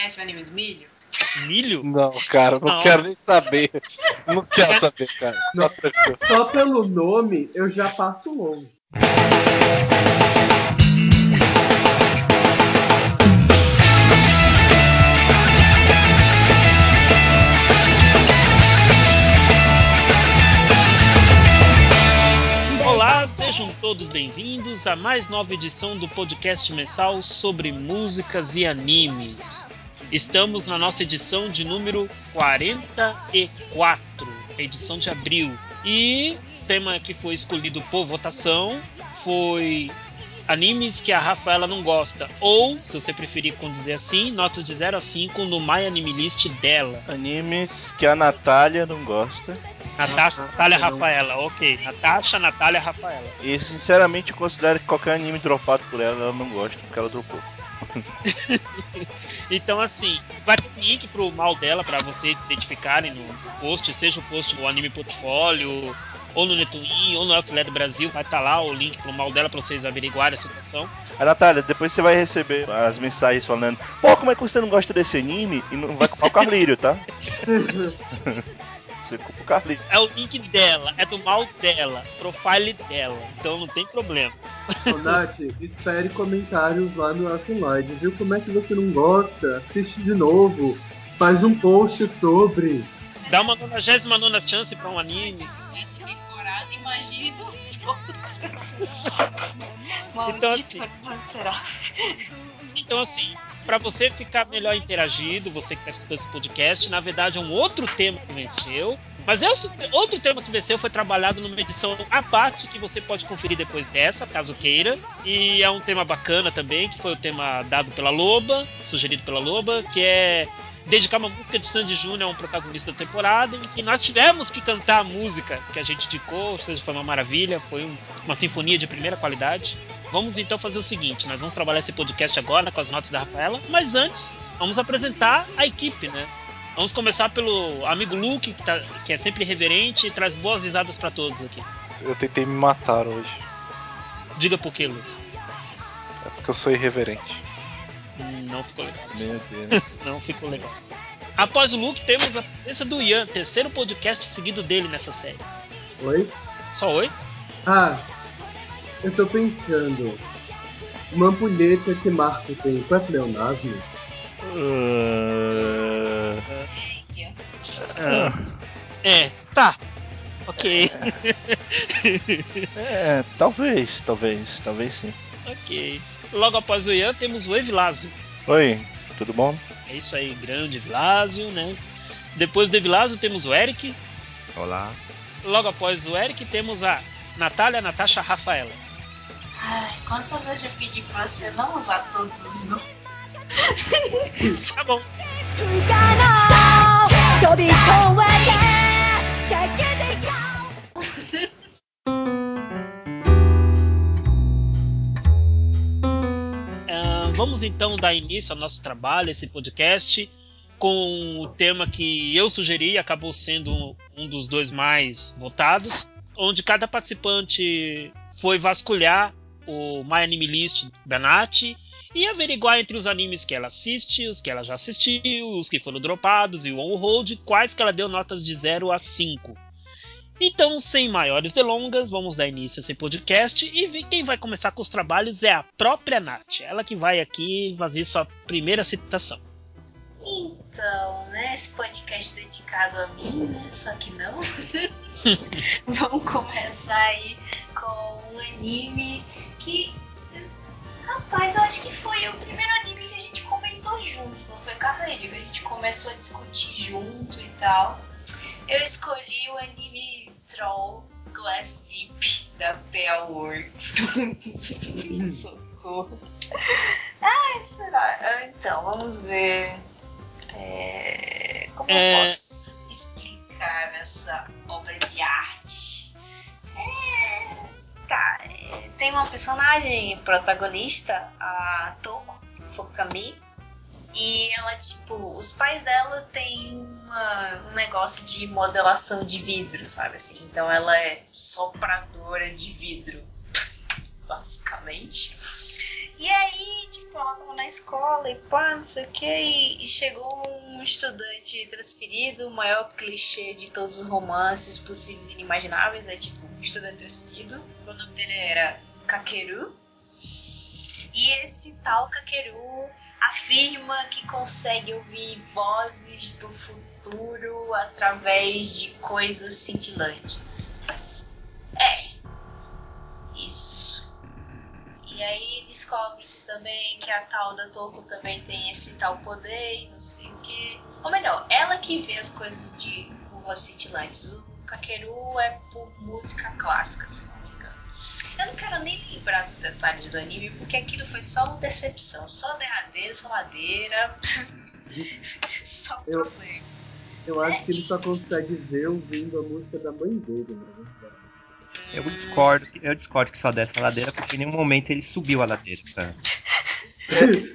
conhece o anime do milho? Milho? Não, cara, não, Não. quero nem saber. Não quero saber, cara. Não. Só pelo nome eu já passo longe. Olá, sejam todos bem-vindos a mais nova edição do podcast mensal sobre músicas e animes. Estamos na nossa edição de número 44, edição de abril. E o tema que foi escolhido por votação foi animes que a Rafaela não gosta. Ou, se você preferir dizer assim, notas de 0 a 5 no My Anime List dela. Animes que a Natália não gosta. Natasha, Natália, Rafaela. Ok, Natasha, Natália, Rafaela. E sinceramente considero que qualquer anime dropado por ela, ela não gosta, porque ela dropou. Então, assim, vai ter link pro mal dela pra vocês identificarem no post, seja o post do Anime Portfólio, ou no Netwin, ou no Elfilé do Brasil, vai estar lá o link pro mal dela pra vocês averiguarem a situação. A Natália, depois você vai receber as mensagens falando Pô, como é que você não gosta desse anime? E não vai culpar o Carlírio, tá? Carlírio. É o link dela, é do mal dela, profile dela, então não tem problema. Ô, Nath, espere comentários lá no Elfenlord, viu? Como é que você não gosta? Assiste de novo. Faz um post sobre. Dá uma 99 chance pra um anime. Temporada, imagine dos outros. Então, assim- Maldito então, será? Então, assim, pra você ficar melhor interagido, você que tá escutando esse podcast, na verdade é um outro tema que venceu. Mas esse outro tema que venceu foi trabalhado numa edição à parte que você pode conferir depois dessa, caso queira. E é um tema bacana também, que foi o tema dado pela Loba, sugerido pela Loba, que é dedicar uma música de Sandy Júnior a um protagonista da temporada, em que nós tivemos que cantar a música que a gente indicou, ou seja, foi uma maravilha, foi um- uma sinfonia de primeira qualidade. Vamos então fazer o seguinte: nós vamos trabalhar esse podcast agora com as notas da Rafaela, mas antes, vamos apresentar a equipe, né? Vamos começar pelo amigo Luke, que, tá- que é sempre reverente e traz boas risadas pra todos aqui. Eu tentei me matar hoje. Diga por quê, Luke? É porque eu sou irreverente. Não ficou legal. Meu Deus. Não ficou legal. Após o Luke, temos a presença do Ian, terceiro podcast seguido dele nessa série. Oi? Só oi? Ah, eu tô pensando. Uma ampulheta que marca o tempo é pleonasmo? Ah, É, tá. Ok. é, talvez, talvez, talvez sim. ok. Logo após o Ian, temos o Evilásio. Oi, tudo bom? É isso aí, grande Evilásio, né? Depois do Evilásio, temos o Eric. Olá. Logo após o Eric, temos a Natália, Natasha, Rafaela. Ai, quantas vezes eu pedi pra você não usar todos os nomes? tá bom. uh, vamos então dar início ao nosso trabalho, esse podcast, com o tema que eu sugeri, acabou sendo um dos dois mais votados, onde cada participante foi vasculhar o My Anime List da Nath e averiguar entre os animes que ela assiste, os que ela já assistiu, os que foram dropados e o on-hold, quais que ela deu notas de 0 a 5. Então, sem maiores delongas, vamos dar início a esse podcast e vi- quem vai começar com os trabalhos é a própria Nath. Ela que vai aqui fazer sua primeira citação. Então, né, esse podcast dedicado a mim, né, só que não. Vamos começar aí com um anime que, rapaz, eu acho que foi o primeiro anime que a gente comentou juntos, não foi, Carlinhos? Que a gente começou a discutir junto e tal. Eu escolhi o anime Troll Glass Deep da Bell Works. Socorro. Ai, será? Ah, Então, vamos ver. É, Como É. eu posso explicar essa obra de arte? É, Tá, é, tem uma personagem protagonista, a Toko Fukami, e ela, tipo, os pais dela têm uma- um negócio de modelação de vidro, sabe assim? Então ela é sopradora de vidro, basicamente. E aí, tipo, ela tava na escola e pá, não sei o que, e, e chegou um estudante transferido, o maior clichê de todos os romances possíveis e inimagináveis, é tipo, um estudante transferido. O nome dele era Kakeru. E esse tal Kakeru afirma que consegue ouvir vozes do futuro através de coisas cintilantes. É. Isso. E aí descobre-se também que a tal da Toko também tem esse tal poder e não sei o que. Ou melhor, ela que vê as coisas de vozes cintilantes. O Kakeru é por música clássica, se não me engano. Eu não quero nem lembrar dos detalhes do anime, porque aquilo foi só uma decepção. Só derradeira, só ladeira. só Eu- problema. Eu acho que ele só consegue ver ouvindo a música da mãe dele, né? Eu discordo, eu discordo que só desce a ladeira, porque em nenhum momento ele subiu a ladeira, cara.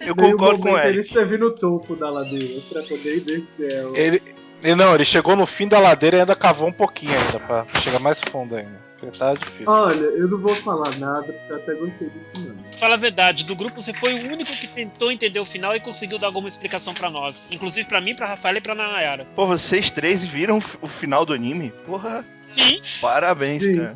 Eu Nenhum concordo com Ele Eric. esteve no topo da ladeira pra poder descer ela. Ele, ele não, ele chegou no fim da ladeira e ainda cavou um pouquinho ainda, pra chegar mais fundo ainda. Porque tá difícil. Olha, eu não vou falar nada, porque eu até gostei do final. Fala a verdade, do grupo você foi o único que tentou entender o final e conseguiu dar alguma explicação pra nós. Inclusive pra mim, pra Rafaela e pra Nayara. Pô, vocês três viram o final do anime? Porra, Sim, parabéns, Sim. cara.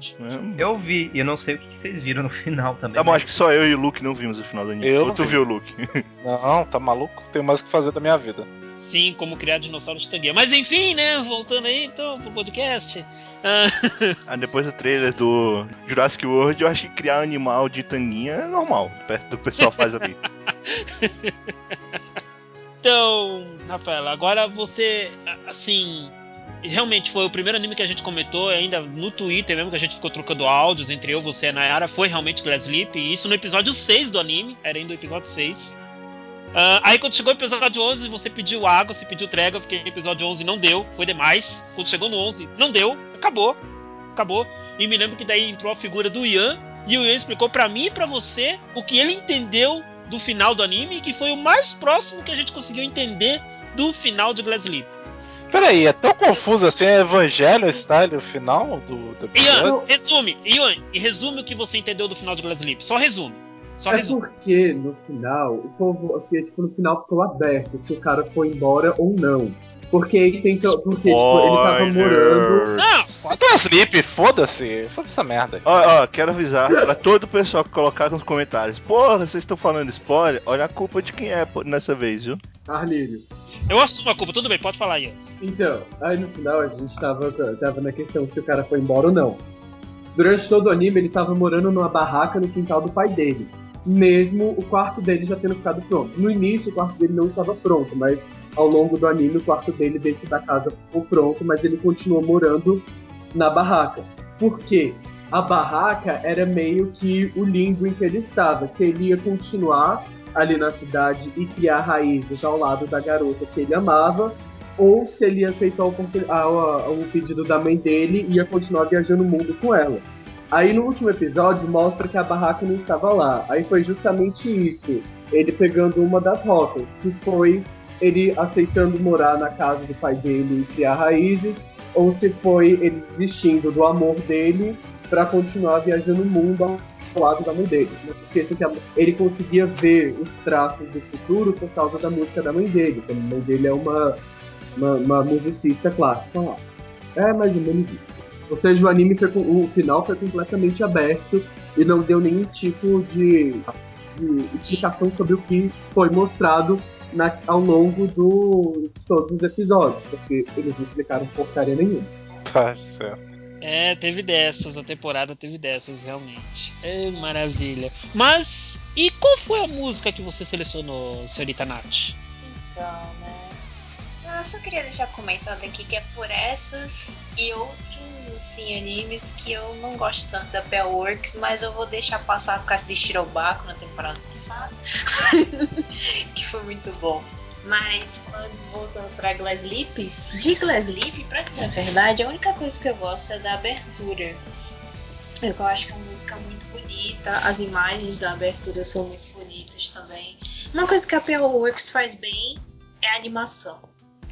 Eu vi, e eu não sei o que vocês viram no final também. Tá bom, né? acho que só eu e o Luke não vimos o final do anime. Eu Ou tu vi. viu, Luke? Não, tá maluco? Tenho mais o que fazer da minha vida. sim, como criar dinossauros de tangueira. Mas enfim, né? Voltando aí então pro podcast. Ah, Ah, depois do trailer do Jurassic World, eu acho que criar animal de tanguinha é normal, perto do que o pessoal faz ali. então, Rafaela, agora você, assim, realmente foi o primeiro anime que a gente comentou, ainda no Twitter mesmo, que a gente ficou trocando áudios entre eu, você e a Nayara, foi realmente Glass Sleep, e isso no episódio 6 do anime, era ainda o episódio 6. Ah, aí quando chegou o episódio 11, você pediu água, você pediu trégua, porque episódio 11 não deu, foi demais. Quando chegou no 11, não deu, acabou, acabou. E me lembro que daí entrou a figura do Ian, e o Ian explicou pra mim e pra você o que ele entendeu do final do anime, que foi o mais próximo que a gente conseguiu entender do final de Glass Sleep. Peraí, é tão confuso assim, é Evangelho style o final do, do episódio? Ian, resume, Ian, e resume o que você entendeu do final de Glass Sleep. Só resume. Só é resume. porque no final, o povo, porque, tipo, no final ficou aberto se o cara foi embora ou não. Porque ele tentou. Porque, tipo, ele tava morando. Não, Glass Sleep, foda-se. Foda-se essa merda. Ó, ó, quero avisar pra todo o pessoal que colocar nos comentários. Porra, vocês estão falando spoiler? Olha a culpa de quem é pô, nessa vez, viu? Arlírio. Eu assumo a culpa, tudo bem, pode falar, Ian. Então, aí no final a gente tava, tava na questão se o cara foi embora ou não. Durante todo o anime, ele tava morando numa barraca no quintal do pai dele. Mesmo o quarto dele já tendo ficado pronto. No início, o quarto dele não estava pronto, mas ao longo do anime, o quarto dele dentro da casa ficou pronto, mas ele continuou morando na barraca. Por quê? A barraca era meio que o limbo em que ele estava. Se ele ia continuar ali na cidade e criar raízes ao lado da garota que ele amava, ou se ele aceitou o pedido da mãe dele e ia continuar viajando o mundo com ela. Aí no último episódio mostra que a barraca não estava lá. Aí foi justamente isso. Ele pegando uma das rotas. Se foi ele aceitando morar na casa do pai dele e criar raízes, ou se foi ele desistindo do amor dele para continuar viajando o mundo ao lado da mãe dele. Não se esqueça que a- ele conseguia ver os traços do futuro por causa da música da mãe dele. que A mãe dele é uma, uma, uma musicista clássica lá. É mais ou menos isso. Ou seja, o anime foi o final foi completamente aberto e não deu nenhum tipo de, de explicação sobre o que foi mostrado na- ao longo do, de todos os episódios, porque eles não explicaram porcaria nenhuma. Tá certo. É, teve dessas, a temporada teve dessas, realmente. É maravilha. Mas, e qual foi a música que você selecionou, senhorita Nath? Então, né? Eu só queria deixar comentado aqui que é por essas e outros assim, animes que eu não gosto tanto da Bell Works, mas eu vou deixar passar por causa de Shirobako na temporada passada. que foi muito bom. Mas quando voltando pra Glass Lips, de Glass Lip, pra dizer a verdade, a única coisa que eu gosto é da abertura. Eu acho que é uma música muito bonita, as imagens da abertura são muito bonitas também. Uma coisa que a PO Works faz bem é a animação.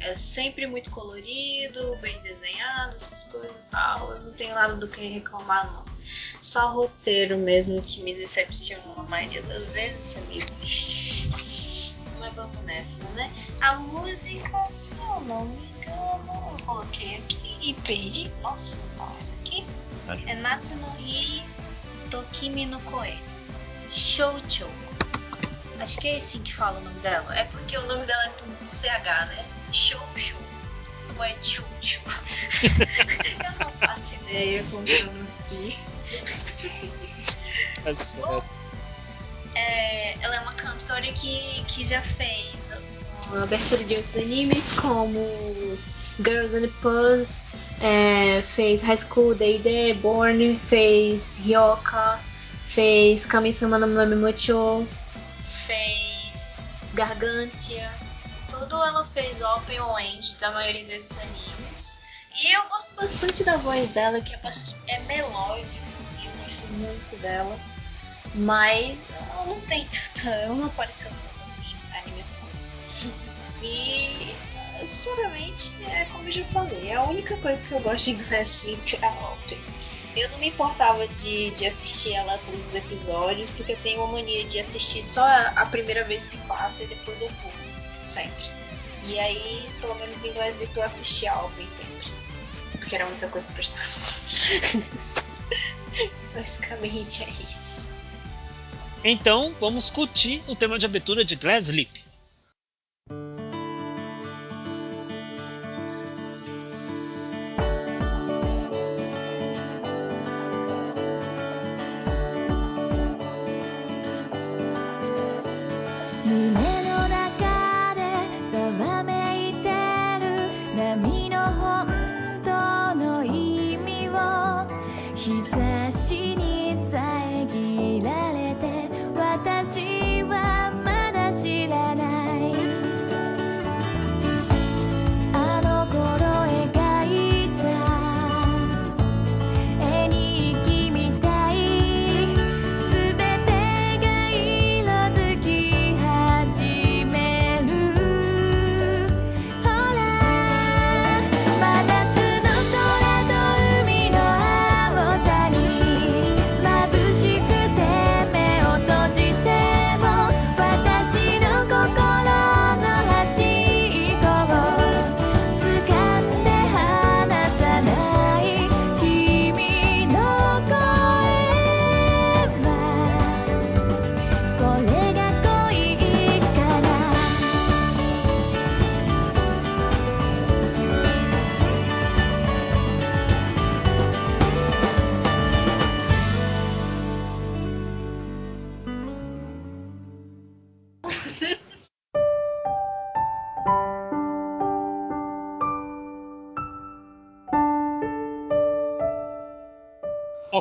É sempre muito colorido, bem desenhado, essas coisas e tal. Eu não tenho nada do que reclamar, não. Só o roteiro mesmo que me decepcionou a maioria das vezes, isso é meio triste. Vamos nessa, né? A música, se eu não me engano, eu coloquei aqui e perdi. Posso soltar mais aqui? É Natsu no Hi Tokimi no Koe. Shouchou. Acho que é assim que fala o nome dela. É porque o nome dela é com CH, né? Shouchou. Ou é Chouchou? eu não faço ideia como pronuncia. Certo. É, ela é uma cantora que, que já fez uma abertura de outros animes, como Girls and Puzz, é, fez High School Day Born, fez Ryoka, fez Kami-sama no Mami Mocho, fez Gargantia. Tudo ela fez open ou end da maioria desses animes. E eu gosto bastante da voz dela, que é, é melódica, assim, eu gosto muito dela. Mas ela não tem tanta. Não apareceu tanto assim animações. E sinceramente, é como eu já falei, é a única coisa que eu gosto de Glass Sleep é a Open. Eu não me importava de, de assistir ela todos os episódios, porque eu tenho uma mania de assistir só a, primeira vez que passa e depois eu pulo. Sempre. E aí, pelo menos em Glass Sleep eu assisti a Open sempre. Porque era a única coisa que prestava. Basicamente é isso. Então, vamos curtir o tema de abertura de Glass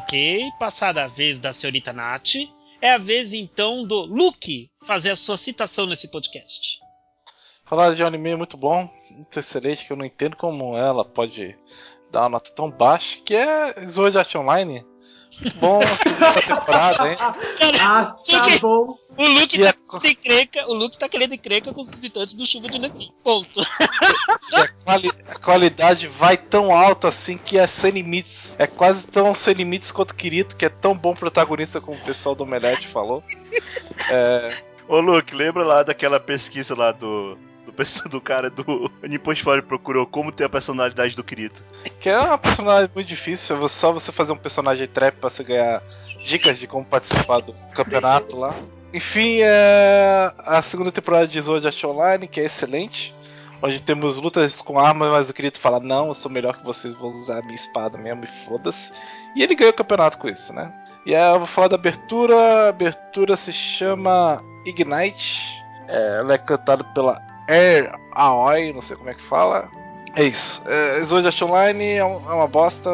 Ok, passada a vez da senhorita Nath, é a vez então do Luke fazer a sua citação nesse podcast. Falar de um anime muito bom, muito excelente, que eu não entendo como ela pode dar uma nota tão baixa, que é Sword Art Online. Bom, segunda temporada, hein? Ah, tá bom. O Luke tá é- querendo encrenca, o Luke tá querendo encrenca com os visitantes do Chuva de Nequim. Ponto. Quali- a qualidade vai tão alto assim que é sem limites. É quase tão sem limites quanto o Kirito, que é tão bom protagonista como o pessoal do Omelete falou. Ô Luke, lembra lá daquela pesquisa lá do. Do, cara do Nippon Story procurou como ter a personalidade do Kirito. Que é uma personagem muito difícil, é só você fazer um personagem trap pra você ganhar dicas de como participar do campeonato lá. Enfim, é a segunda temporada de Sword Art Online, que é excelente. Onde temos lutas com armas, mas o Kirito fala: Não, eu sou melhor que vocês, vou usar a minha espada mesmo e foda-se. E ele ganha o campeonato com isso, né? E aí eu vou falar da abertura. A abertura se chama Ignite. É, ela é cantada pela Air Aoi, não sei como é que fala. É isso. É, Sword Art Online é, é uma bosta.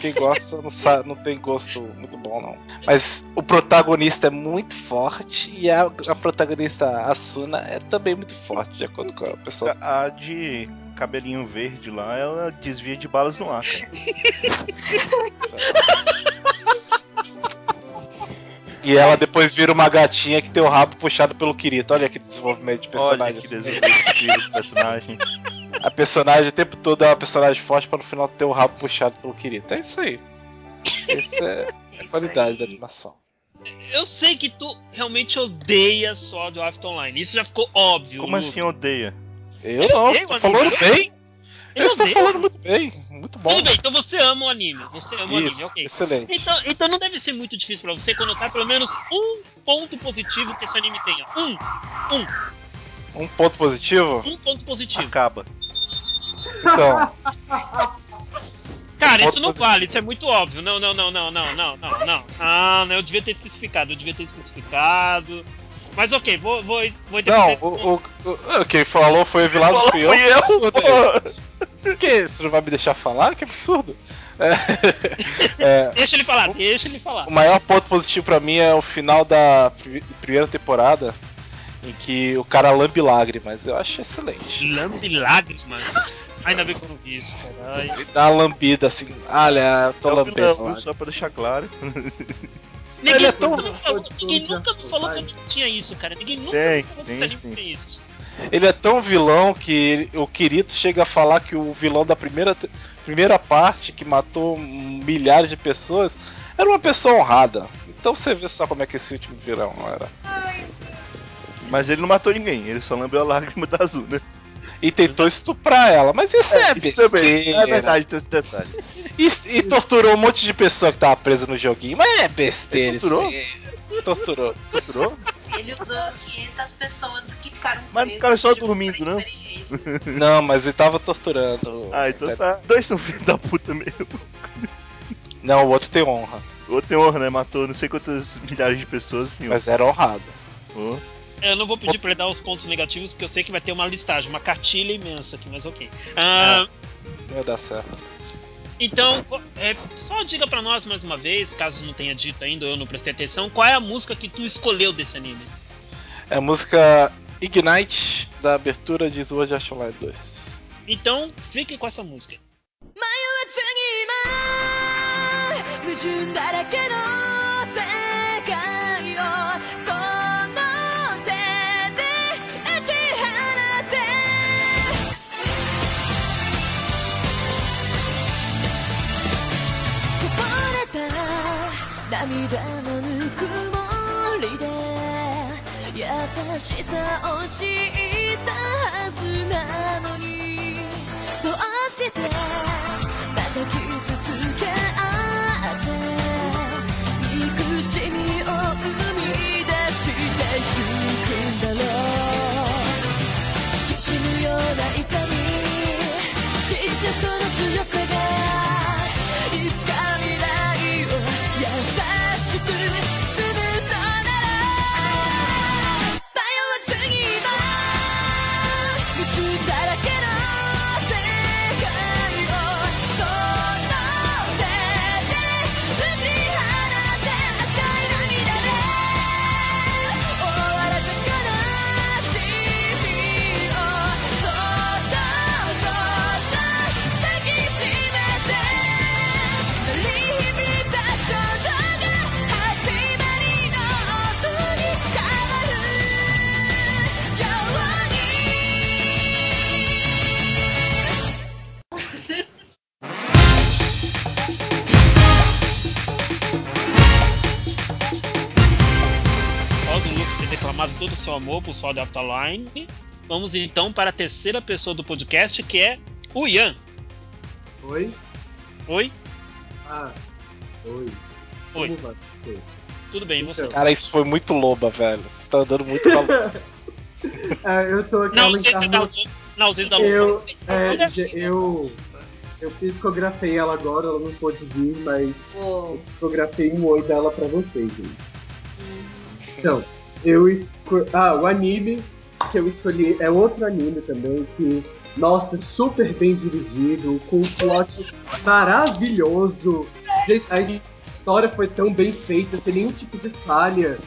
Quem gosta não, sa- não tem gosto muito bom, não. Mas o protagonista é muito forte e a, a protagonista Asuna é também muito forte, de acordo com a pessoa. A de cabelinho verde lá, ela desvia de balas no ar, cara. E ela depois vira uma gatinha que tem o rabo puxado pelo Kirito. Olha que desenvolvimento de Olha personagem. que assim. desenvolvimento do personagem. A personagem o tempo todo é uma personagem forte pra no final ter o rabo puxado pelo Kirito. É isso aí. Esse é, É a isso qualidade aí. da animação. Eu sei que tu realmente odeia Sword Art Online. Isso já ficou óbvio. Como Luke. assim odeia? Eu não, odeio tô anime. falando bem. Ele Eu estou odeia? falando muito bem, muito bom. Tudo bem, então você ama o anime. Você ama o anime, Isso, ok. excelente. Então, então não deve ser muito difícil pra você conotar pelo menos um ponto positivo que esse anime tenha. Um, Um ponto positivo? um ponto positivo. Acaba. Então, Cara, ponto isso não positivo. vale, isso é muito óbvio. Não, não, não, não, não, não, não, não. Ah, não, eu devia ter especificado, eu devia ter especificado. Mas ok, vou, vou, vou não, interpretar. o, o, o- quem falou foi o Vilado Falou, fui eu. fui que eu, esse? Que? Você não vai me deixar falar? Que absurdo. É, é, Deixa ele falar, deixa ele falar. o maior ponto positivo pra mim é o final da pri- primeira temporada, em que o cara lambe lágrimas. Eu acho excelente. Lambe lágrimas. Ainda bem que eu não vi isso, cara. Ai. Ele dá uma lambida assim, olha, eu tô É o lambendo. vilão, só pra deixar claro. Ninguém, é tão- nunca, me falou, ninguém nunca me falou que tinha isso, cara. Ninguém nunca Tem, me falou que esse anime sim. tem isso. Ele é tão vilão que o Kirito chega a falar que o vilão da primeira, primeira parte, que matou milhares de pessoas, era uma pessoa honrada. Então você vê só como é que esse último vilão era. Mas ele não matou ninguém, ele só lambeu a lágrima da azul, né? E tentou estuprar ela, mas isso é, Isso também, besteira. é verdade, tem esse detalhe. E, e torturou um monte de pessoa que tava presa no joguinho, mas é besteira Ele isso torturou? Torturou. Torturou? Ele usou 500 pessoas que ficaram Mas presas ficaram só dormindo, não? experiência. Não, mas ele tava torturando. Ah, então tá. Dois são filhos da puta mesmo. Não, o outro tem honra, O outro tem honra, né? Matou não sei quantas milhares de pessoas. Honra. mas era honrado. Oh Eu não vou pedir pra ele dar os pontos negativos, porque eu sei que vai ter uma listagem, uma cartilha imensa aqui, mas ok. Ah, Não ia dar certo. Então, é, só diga pra nós mais uma vez, caso não tenha dito ainda ou eu não prestei atenção, qual é a música que tu escolheu desse anime? É a música Ignite da abertura de Sword Art Online 2. Então, fique com essa música. 矛盾だらけの世界を 涙のぬくもりで優しさを知ったはずなのにどうしてまた傷つけ合って憎しみを o seu amor por Sword Art Online, vamos então para a terceira pessoa do podcast, que é o Ian. Oi? Oi? Ah, oi. Oi. Como vai ser? Tudo bem, e você? Então. Cara, isso foi muito loba, velho. Você tá andando muito calor. Ah, eu tô aqui Na ausência da Lu, na ausência da. Eu, é, eu, eu psicografei ela agora, ela não pôde vir, mas Pô, eu psicografei um oi dela pra vocês, gente. Então, eu escolhi. Ah, o anime que eu escolhi é outro anime também que, nossa, super bem dirigido, com um plot maravilhoso. Gente, a história foi tão bem feita, sem nenhum tipo de falha.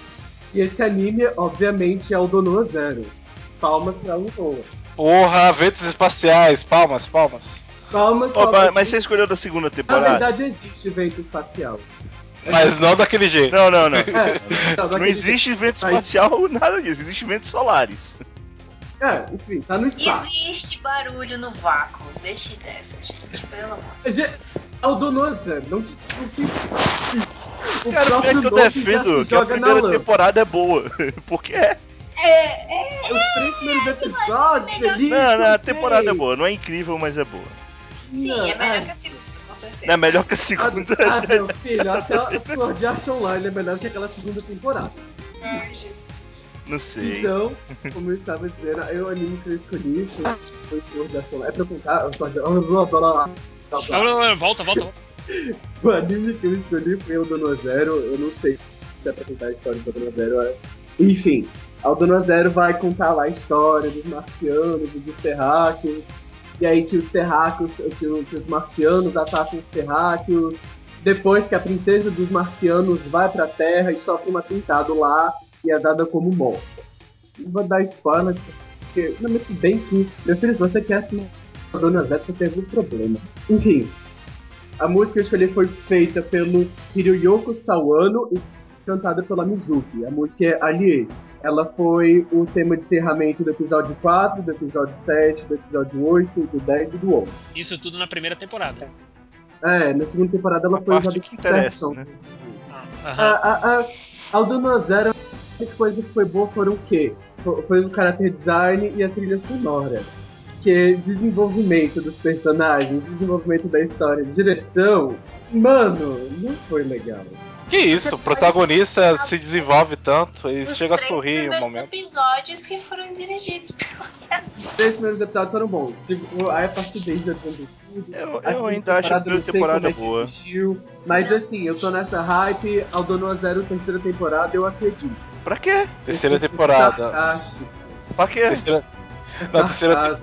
E esse anime, obviamente, é o Donoa Zero. Palmas pra Lunoa. Porra, ventos espaciais. Palmas, palmas. Palmas, palmas. mas- mas você escolheu da segunda Na temporada? verdade, existe vento espacial. Mas não daquele jeito. Não, não, não. É, não, Não daquele- existe vento Mas- espacial, nada disso. Existem ventos solares. É, enfim, tá no espaço. existe barulho no vácuo. Deixe dessa, gente. Pelo amor de Ge- Deus. Aldonosa, não te. não te- O Cara, pior próprio que eu defendo que a primeira temporada é boa. Porque é. Os três primeiros episódios. Não, não, a temporada é boa. Não é incrível, mas é boa. Sim, Não, é melhor ah, que a segunda, certeza. Não é melhor que a Ah, segunda. ah, meu filho, até o Sword Art Online é melhor que aquela segunda temporada. Ai. Não sei. Então, como eu estava dizendo, eu, o anime que eu escolhi foi, Sword Art Online. É pra contar? Eu só- Blá, blá, blá. Tá, tá. Não, não, não, volta, volta. volta. O anime que eu escolhi foi o Dono Zero. Eu não sei se é pra contar a história do Dono Zero. é- Enfim, o Dono Zero vai contar lá a história dos marcianos e dos terráqueos. E aí que os terráqueos, que, que os marcianos atacam os terráqueos. Depois que a princesa dos marcianos vai pra Terra e sofre um atentado lá e é dada como morta. Não vou dar spoiler, porque. Não, mas se bem que, meu filho, se você quer assistir a Dona Zero, você tem algum problema. Enfim, a música que eu escolhi foi feita pelo Hiroyoko Sawano e cantada pela Mizuki. A música é Alias. Ela foi o tema de encerramento do episódio 4, do episódio 7, do episódio 8, do 10 e do 11. Isso tudo na primeira temporada. É, na segunda temporada ela A foi parte usada que interessa, né? A, Aham. a, a, ao Dona Zero, a única coisa que foi boa foram o quê? Fo- Foi o character design e a trilha sonora. Que é desenvolvimento dos personagens, desenvolvimento da história, direção. Mano, não foi legal. Que isso, o protagonista se desenvolve tanto, ele Os chega a sorrir em um primeiros momento. episódios que foram dirigidos pelo Os três primeiros episódios foram bons. Aí a partir daí já deu tudo. Eu, A eu ainda acho a primeira temporada é que boa. existiu, mas assim, eu tô nessa hype, ao Dono Zero terceira temporada, eu acredito. Pra quê? Terceira temporada. sarcástico, Pra quê? Terceira, é Na terceira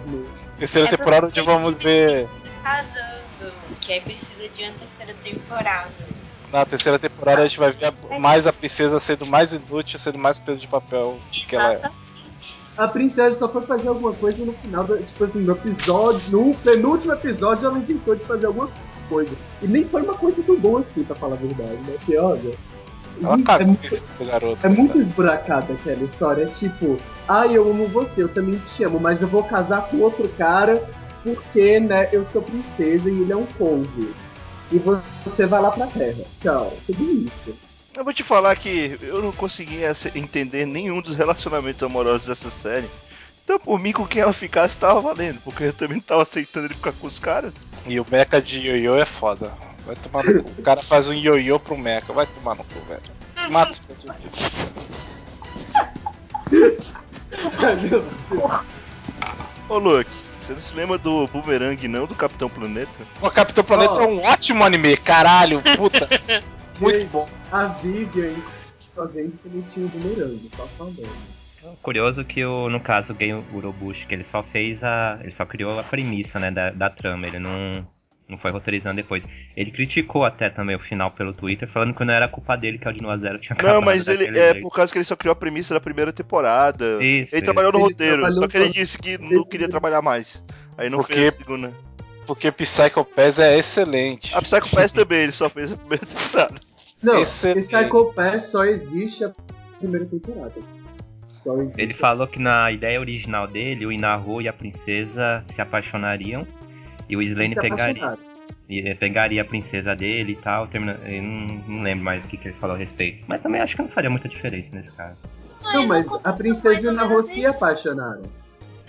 terceira É temporada onde vamos a ver. casando, que aí precisa de uma terceira temporada. Na terceira temporada a gente vai ver a- mais a princesa sendo mais inútil, sendo mais peso de papel que ela é. A princesa só foi fazer alguma coisa no final, do, tipo assim, no episódio, no penúltimo episódio ela inventou de fazer alguma coisa. E nem foi uma coisa tão boa assim, pra falar a verdade, né? Porque, olha. Ela gente, é, muito- do garoto. é muito esburacada aquela história. É tipo, ah, eu amo você, eu também te amo, mas eu vou casar com outro cara porque, né, eu sou princesa e ele é um conde. E vo- você vai lá pra terra. Tchau. Tudo isso. Eu vou te falar que eu não conseguia ace- entender nenhum dos relacionamentos amorosos dessa série. Então, por mim, com quem ela ficasse, tava valendo. Porque eu também não tava aceitando ele ficar com os caras. E o mecha de ioiô é foda. Vai tomar no cu. O cara faz um ioiô pro mecha, vai tomar no cu, velho. Mata os prejuízos. Ô, Luke, você não se lembra do Boomerang, não? Do Capitão Planeta? O Capitão Planeta Ó. é um ótimo anime, caralho, puta. Muito Gente, bom. A Vivian fazendo também tinha o bumerangue, só falando. Curioso que o, no caso o Game Urobushi, que ele só fez a. ele só criou a premissa, né, da, da trama, ele não, não foi roteirizando depois. Ele criticou até também o final pelo Twitter, falando que não era culpa dele que a Dino Zero tinha acabado Não, mas ele é jeito. por causa que ele só criou a premissa da primeira temporada. Isso, ele isso. trabalhou no Ele roteiro, trabalhou só que ele disse que não queria trabalhar mais. Aí não Porque- fez a segunda. Porque Psycho Pass é excelente. A Psycho Pass também, ele só fez a primeira temporada. Não, esse Psycho Pass só existe a primeira temporada. Só existe. Ele falou que na ideia original dele, o Inaru e a princesa se apaixonariam e o Slane pegaria, apaixonaram. e pegaria a princesa dele e tal. Termina, eu não, não lembro mais o que, que ele falou a respeito. Mas também acho que não faria muita diferença nesse caso. Não, mas a princesa e o menos se apaixonaram.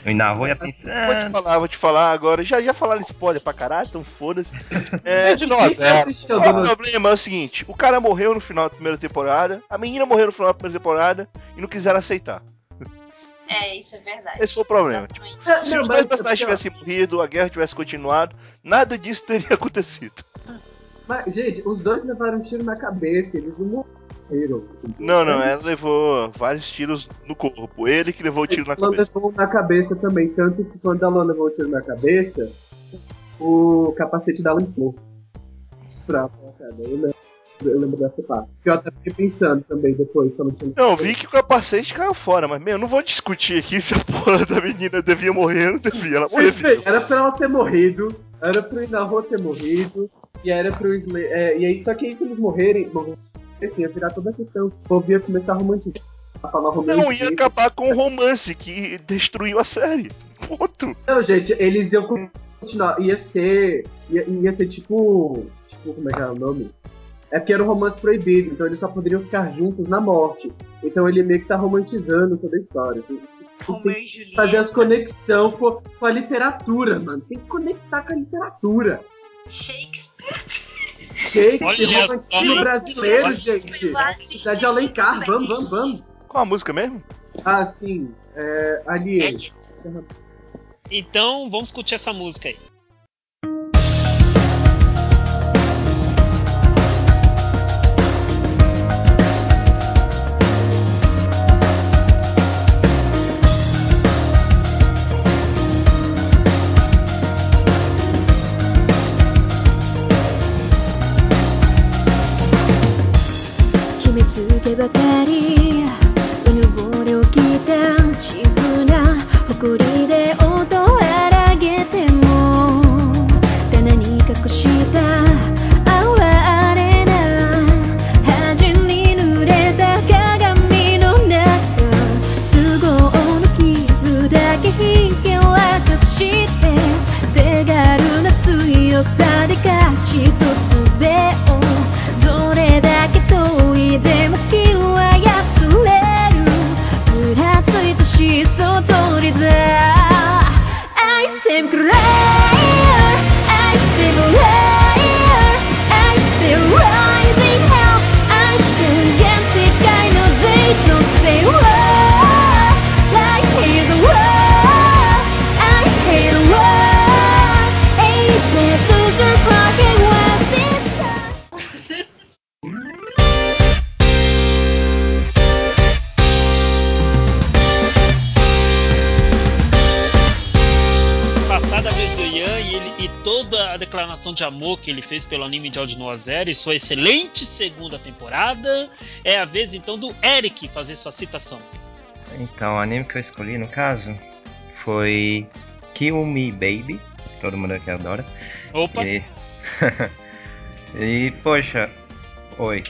O e a princesa. Vou te falar, vou te falar agora. Já, já falaram spoiler pra caralho, então foda-se. É, de nós, Quem é. o problema é o seguinte: o cara morreu no final da primeira temporada, a menina morreu no final da primeira temporada e não quiseram aceitar. É, isso é verdade. Esse foi o problema. Exatamente. Se não, os dois personagens tivessem morrido, a guerra tivesse continuado, nada disso teria acontecido. Mas, gente, os dois levaram um tiro na cabeça, eles não morreram. Não, não, ela levou vários tiros no corpo. Ele que levou o tiro na Ela cabeça. levou na cabeça também, tanto que quando ela levou o tiro na cabeça, o capacete dela inflou. Pra, eu, lembro, eu lembro dessa parte. Que eu até fiquei pensando também depois, ela não tinha. Não, eu vi que o capacete caiu fora, mas, meu, eu não vou discutir aqui se a porra da menina devia morrer ou não devia. Ela bem, era pra ela ter morrido, era pro Inaho ter morrido, e era pro Sla é, E aí, só que aí se eles morrerem, bom, assim, ia virar toda a questão. O ia começar a romantizar. A falar romance. Não, ia acabar com o romance que destruiu a série. Ponto. Não, gente, eles iam continuar. Ia ser. Ia, ia ser tipo. Tipo, como é que é o nome? É porque era um romance proibido, então eles só poderiam ficar juntos na morte. Então ele meio que tá romantizando toda a história. Assim. Romeu e Julieta. Fazer as conexões com, com a literatura, mano. Tem que conectar com a literatura. Shakespeare. Shakespeare, romantismo brasileiro, gente. Cidade de Alencar, vamos, vamos, vamos. Qual a música mesmo? Ah, sim. É, É ali. isso. Então vamos curtir essa música aí. Fez pelo anime George Noah Zero e sua excelente segunda temporada, é a vez então do Eric fazer sua citação. Então, o anime que eu escolhi, no caso, foi Kill Me Baby, que todo mundo aqui adora. Opa, E... e, poxa, oi.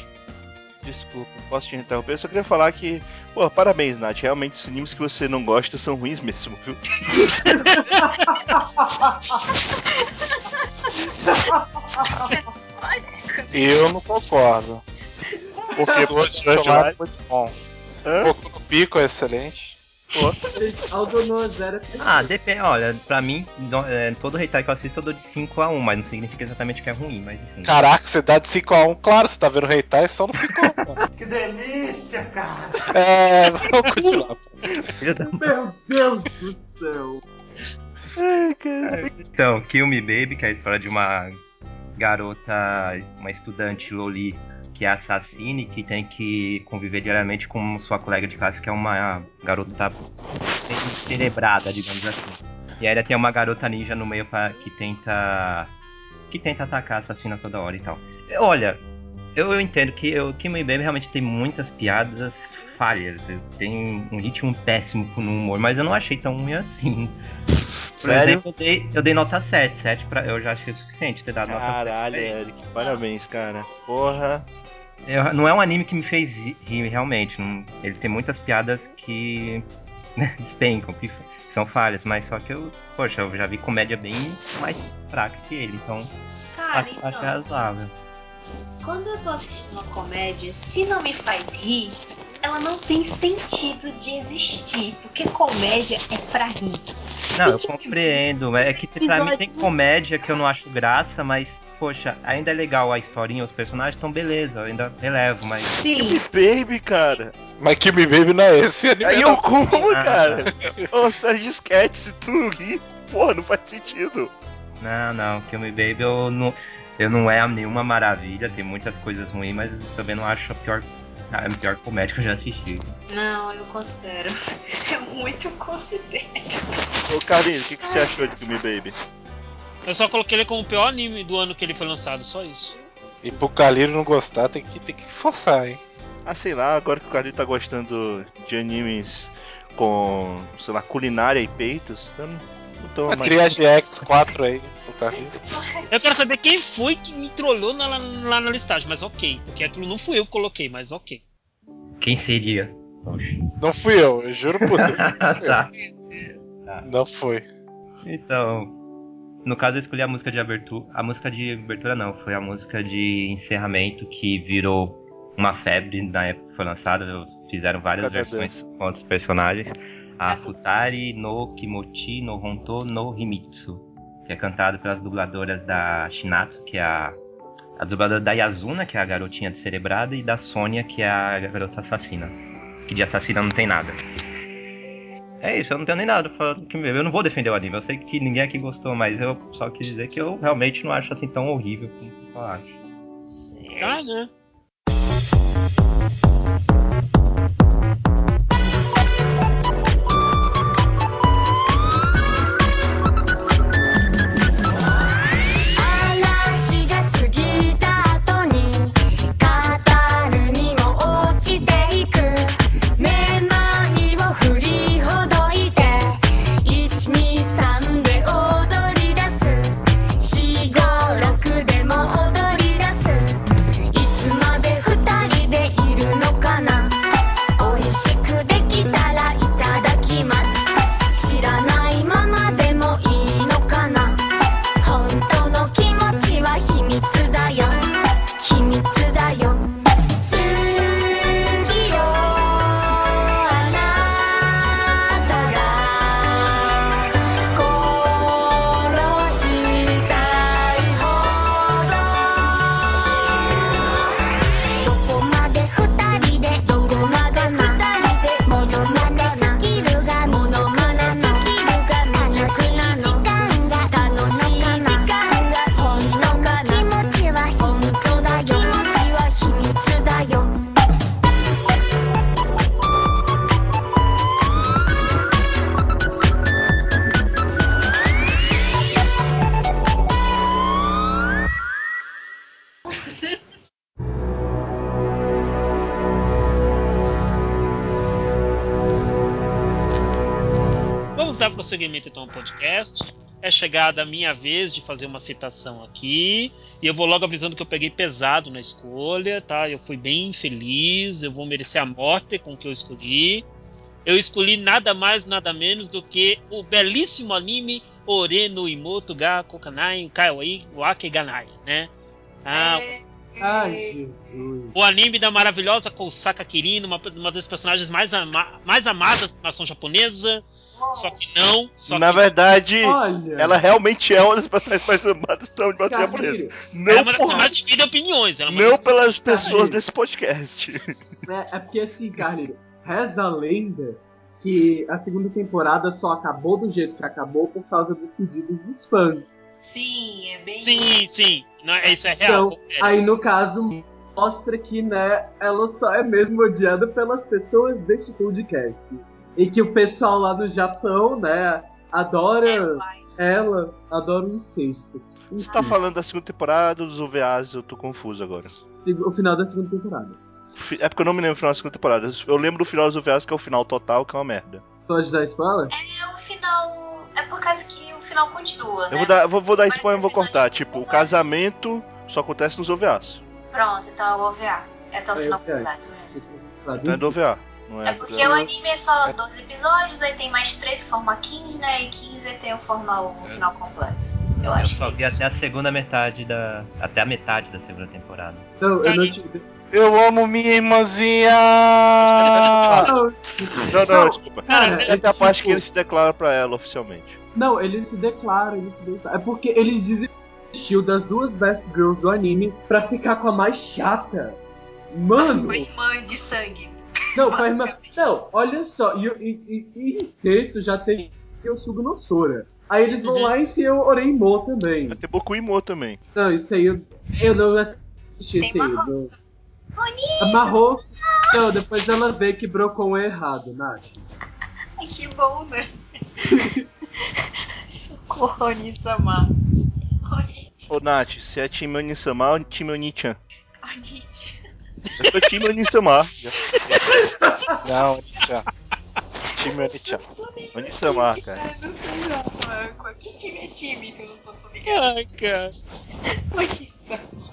Desculpa, posso te interromper? Eu só queria falar que, pô, parabéns, Nath. Realmente os animes que você não gosta são ruins mesmo, viu? Eu não concordo. Porque o Chocolate é muito bom. Hã? No Pico é excelente. Zero. Ah, depende, olha, pra mim, é, todo hentai que eu assisto eu dou de 5 a 1, mas não significa exatamente que é ruim, mas enfim. Caraca, você dá de 5x1, claro, você tá vendo o Reitai só no 5x1. que delícia, cara! É, vamos continuar. Meu Deus do céu. Então, Kill Me Baby, que é a história de uma garota, uma estudante Loli que é assassina e que tem que conviver diariamente com sua colega de classe, que é uma garota cerebrada, digamos assim. E ainda tem uma garota ninja no meio pra, que tenta. que tenta atacar a assassina toda hora e tal. Olha, eu, eu entendo que o Kill Me Baby realmente tem muitas piadas falhas. Tem um ritmo péssimo no humor, mas eu não achei tão ruim assim. Por Sério? exemplo, eu dei, eu dei nota 7. 7 pra, eu já achei o suficiente ter dado nota 7. Caralho. Eric, parabéns, cara. Porra. Eu- não é um anime que me fez ri- rir realmente. não- ele tem muitas piadas que né, despencam, que são falhas, mas só que eu, poxa, eu já vi comédia bem mais fraca que ele, então Cara, acho, acho então, razoável. Quando eu tô assistindo uma comédia, se não me faz rir, ela não tem sentido de existir. Porque comédia é pra rir. Não, eu compreendo. É que pra mim tem comédia que eu não acho graça, mas, poxa, ainda é legal a historinha, os personagens, então beleza, eu ainda relevo, mas. Sim. Baby, cara. Mas Kill Me Baby não é esse anime. Aí eu como, Ah, cara? Série de sketch, se tu não rir, porra, não faz sentido. Não, não, Kill Me Baby eu não, eu não é nenhuma maravilha, tem muitas coisas ruins, mas eu também não acho a pior, a pior comédia que eu já assisti. Não, eu considero. Eu muito considero. Ô, Carlinhos, o que, que você achou de Filme Baby? eu só coloquei ele como o pior anime do ano que ele foi lançado, só isso. E pro Caliro não gostar, tem que, tem que forçar, hein? Ah, sei lá, agora que o Carlinhos tá gostando de animes com, sei lá, culinária e peitos, então tô A mais... Triage X4 aí, Caliro. Eu quero saber quem foi que me trollou na- lá, na listagem, mas ok. Porque aquilo não fui eu que coloquei, mas ok. Quem seria? Poxa. Não fui eu, eu juro por Deus. tá. Não foi. Então, No caso, eu escolhi a música de abertura. A música de abertura não, foi a música de encerramento que virou uma febre na época que foi lançada. Fizeram várias Cada versões com outros personagens. A Futari no Kimochi no Honto no Himitsu, que é cantado pelas dubladoras da Shinatsu, que é a, a dubladora da Yazuna, que é a garotinha descerebrada, e da Sônia, que é a garota assassina. Que de assassina não tem nada. É isso, eu não tenho nem nada pra falar eu não vou defender o anime. Eu sei que ninguém aqui gostou, mas eu só quis dizer que eu realmente não acho assim tão horrível como eu acho. Certo. Tá, né?「chegada a minha vez de fazer uma citação aqui. E eu vou logo avisando que eu peguei pesado na escolha, tá? Eu fui bem feliz, eu vou merecer a morte com o que eu escolhi. Eu escolhi nada mais, nada menos do que o belíssimo anime Ore no Imoto ga Kokanai Kaiwai Wake Ganai, né? Ah, Ai, Jesus. o anime da maravilhosa Kousaka Kirino, uma, uma das personagens mais, ama- mais amadas da nação japonesa. Só que não, só Na que verdade, Olha. ela realmente é uma das personagens mais amadas da animação Caralho. japonesa. ela é Não, uma das por- que mais divide opiniões. Ela é uma não das- pelas pessoas desse podcast. É, é porque assim, Carlinhos, reza a lenda que a segunda temporada só acabou do jeito que acabou por causa dos pedidos dos fãs. Sim, é bem. Sim, sim. Não, é- isso é real. Então, confere. aí no caso, mostra que, né, ela só é mesmo odiada pelas pessoas deste podcast. E que o pessoal lá no Japão, né, adora É ela, adora o incesto. Você tá falando da segunda temporada dos OVAs, eu tô confuso agora. O final da segunda temporada. É porque eu não me lembro do final da segunda temporada. Eu lembro do final dos OVAs, que é o final total, que é uma merda. Pode dar spoiler? É o final. É por causa que o final continua, né? Eu vou dar, vou, vou dar spoiler e vou cortar. Tipo, o casamento só acontece nos OVAs. Pronto, então é o OVA. É até o É, final completo mesmo. Então é do OVA. Não é, É porque o anime é só 12 episódios, aí tem mais 3 que formam 15, né? E 15 aí tem o final, o final completo. Eu Eu acho só que vi é isso. até a segunda metade da. Até a metade da segunda temporada. Não, eu não te. Eu amo minha irmãzinha! Não, Não, não, desculpa. Cara, é Essa é a parte tipo- que ele se declara pra ela oficialmente. Não, ele se declara, ele se declara. É porque ele desistiu das duas best girls do anime pra ficar com a mais chata. Mano! Foi irmã de sangue. Não, a irmã. Não, olha só, e, e, e, e em sexto já tem o Sugo no Sora. Aí eles vão lá e enfiam o Oreimo também. Até Boku Imo também. Não, isso aí eu, eu não assisti Tem esse aí. Marro- Não. Amarrou. Não, depois ela vê que brocou é errado, Nath. Ai, que bom, né? Socorro, Onisama. Oni- Ô Nath, você é time Onisama ou time Onichan? Onichi. Eu sou time Onisama. Não, Onichan. Time Onichan. Onisama, cara. Eu não sei não, mano. Que time é time que eu não tô ligado? Ai, cara. Onisama.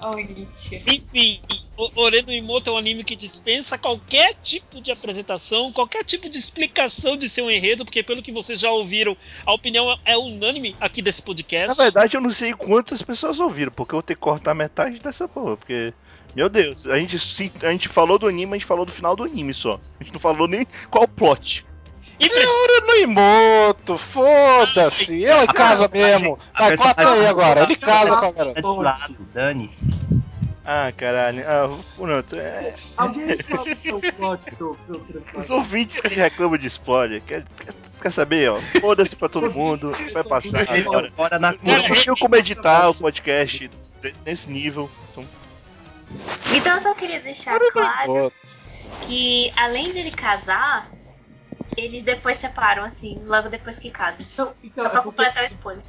Onichi. Enfim, O Oreno Imoto é um anime que dispensa qualquer tipo de apresentação, qualquer tipo de explicação de seu enredo, porque pelo que vocês já ouviram, a opinião é unânime aqui desse podcast. Na verdade, eu não sei quantas pessoas ouviram, porque eu vou ter que cortar metade dessa porra, porque. Meu Deus, a gente, se- a gente falou do anime, a gente falou do final do anime só. A gente não falou nem qual o plot. E pre- No Imoto, foda-se. Ele casa mesmo. Vai, corta aí agora. Ele casa com a É garota. dane-se. Ah, caralho. Ah, pronto. É, Alguém fala o seu plot os ouvintes que reclamam de spoiler, quer, quer, quer saber, ó? Foda-se pra todo mundo, vai passar agora. Não sei como editar o podcast nesse nível. Então, Então eu só queria deixar claro que além dele casar, eles depois separam, assim, logo depois que casam. Então, então Só é pra porque, completar o spoiler.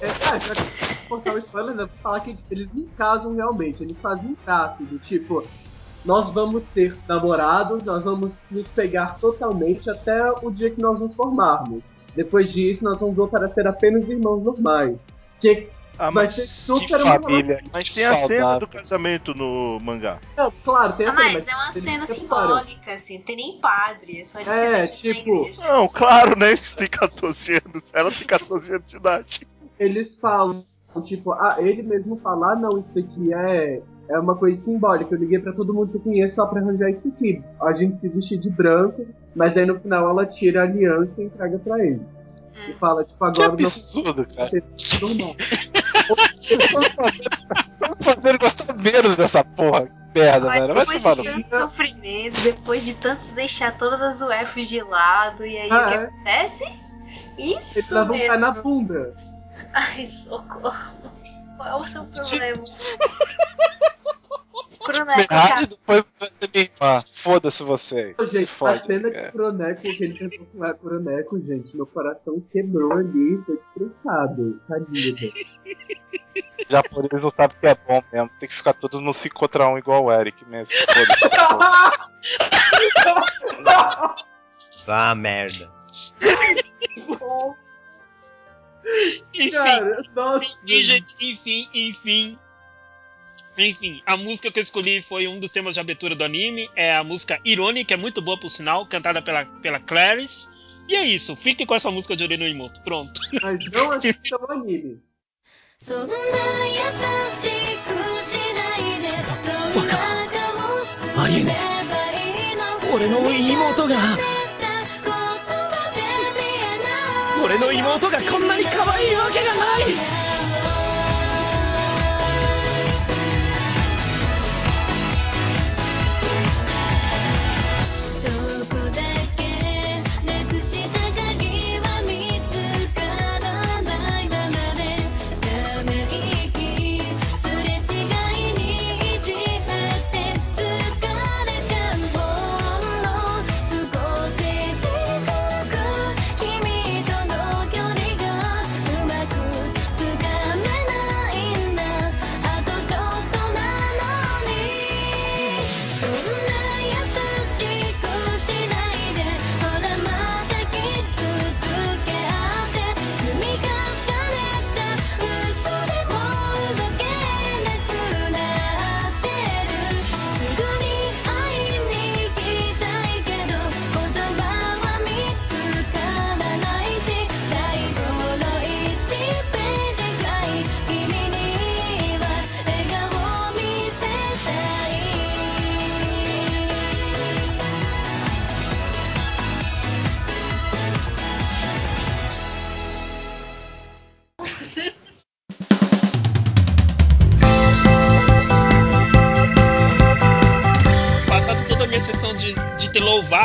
é, ah, já que cortar o spoiler, né, vou falar que eles não casam realmente, eles fazem um trato do tipo, nós vamos ser namorados, nós vamos nos pegar totalmente até o dia que nós nos formarmos. Depois disso, nós vamos voltar a ser apenas irmãos normais. Que ah, vai mas, ser Que super uma família. mas que tem a cena saudável. do casamento no mangá. Não, claro, tem Ah, a cena, mas é uma cena simbólica, assim, não tem nem padre, é só de É, ser tipo, Não, claro, né? Eles têm 14 anos. Ela tem 14 anos de idade. eles falam, tipo, ah, ele mesmo falar, não, isso aqui é, é uma coisa simbólica. Eu liguei pra todo mundo que eu conheço só pra arranjar isso aqui. A gente se vestir de branco, mas aí no final ela tira a aliança e entrega pra ele. E fala, tipo, Que agora não absurdo, cara. é normal. Estamos fazendo gostar menos dessa porra. Que merda, Olha, velho. Vai depois tomar de no cu. tanto sofrimento, depois de tanto deixar todas as UFs de lado, e aí Ah, o que é. acontece? Eles Isso levam um pé mesmo. na bunda. Ai, socorro. Qual é o seu problema? Croneco, cara. depois você vai ser minha irmã. Foda-se você. Ô, Se Gente, a fode. cena que É. o Croneco, que ele tentou com o Croneco, gente, meu coração quebrou ali, foi destroçado. Tadinho, japoneses não sabem o que é bom mesmo. Tem que ficar todo no 5 contra 1 igual o Eric mesmo. Foda-se. Ah, merda. enfim, Cara, nossa. enfim, gente, enfim, enfim. Enfim, a música que eu escolhi foi um dos temas de abertura do anime. É a música Irone, que é muito boa por sinal, cantada pela, pela Clarice. E é isso, fique com essa música de Oreno Imoto. Pronto. Mas não assistam o anime. そんな優しくしないでどんな顔をすればいいの俺の妹が言葉で見えない俺の妹がこんなに可愛いわけがない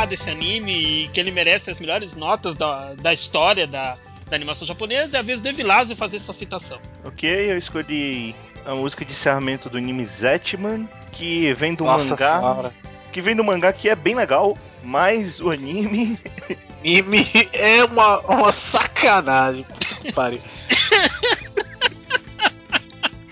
louvado esse anime e que ele merece as melhores notas da, da história da, da animação japonesa, é a vez do Evilásio fazer sua citação. Ok, eu escolhi a música de encerramento do anime Zetman, que vem do Nossa mangá. senhora. Que vem do mangá que é bem legal, mas o anime. Anime é uma, uma sacanagem. Pariu.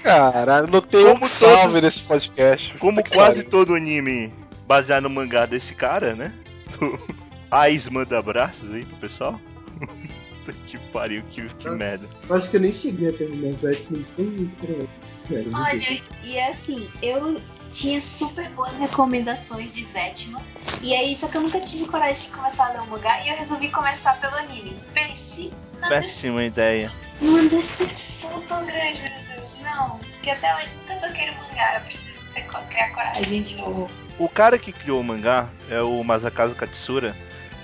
Caralho, não tem Como um salve todos- nesse podcast. Como quase todo anime baseado no mangá desse cara, né? Do Ais manda abraços aí pro pessoal. Puta que pariu, que, que merda. Eu acho que eu nem cheguei a terminar Sério, meu Deus. Olha, e assim, eu tinha super boas recomendações de Zetman. E aí, só que eu nunca tive coragem de começar a ler o mangá e eu resolvi começar pelo anime. Pensei na Péssima decepção. ideia. Uma decepção tão grande, meu Deus. Não, que até hoje nunca toquei no mangá. Eu preciso ter, criar coragem de novo. O cara que criou o mangá é o Masakazu Katsura.